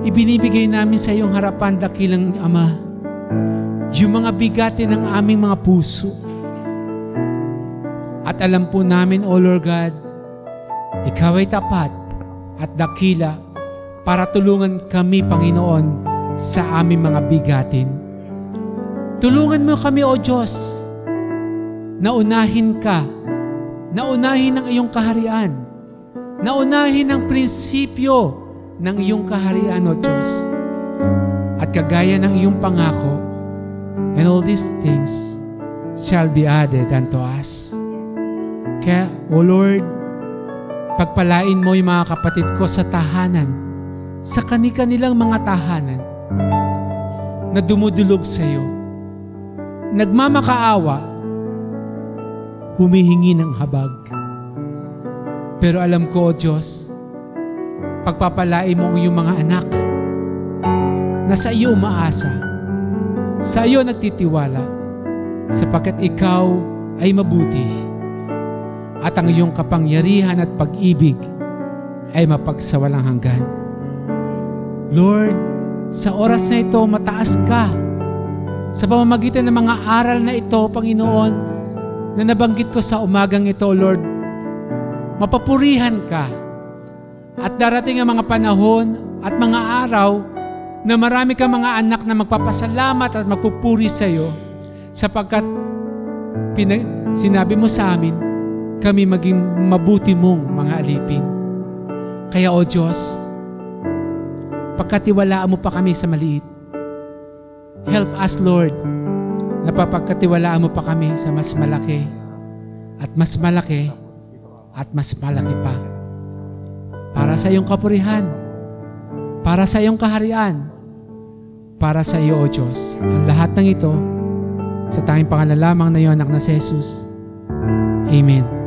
Ibinibigay namin sa iyong harapan, dakilang Ama, yung mga bigati ng aming mga puso. At alam po namin, O Lord God, ikaw ay tapat at dakila para tulungan kami, Panginoon, sa aming mga bigatin. Tulungan mo kami, O Diyos, na unahin ka, na unahin ang iyong kaharian, na unahin ang prinsipyo ng iyong kaharian, O Diyos. At kagaya ng iyong pangako, and all these things shall be added unto us. Kaya, O Lord, pagpalain mo yung mga kapatid ko sa tahanan, sa kani-kanilang mga tahanan, na dumudulog sa iyo, nagmamakaawa, humihingi ng habag. Pero alam ko, O Diyos, pagpapalain mo ang iyong mga anak na sa iyo umaasa, sa iyo nagtitiwala, sapagkat ikaw ay mabuti at ang iyong kapangyarihan at pag-ibig ay mapagsawalang hanggan. Lord, sa oras na ito, mataas ka sa pamamagitan ng mga aral na ito, Panginoon, na nabanggit ko sa umagang ito, Lord. Mapapurihan ka at darating ang mga panahon at mga araw na marami kang mga anak na magpapasalamat at magpupuri sa iyo sapagkat pinag- sinabi mo sa amin, kami maging mabuti mong mga alipin. Kaya o Diyos, pagkatiwalaan mo pa kami sa maliit. Help us, Lord, na papagkatiwalaan mo pa kami sa mas malaki at mas malaki at mas malaki pa. Para sa iyong kapurihan, para sa iyong kaharian, para sa iyo, O Diyos. Ang lahat ng ito, sa tanging pangalan lamang na iyo, anak na si Jesus. Amen.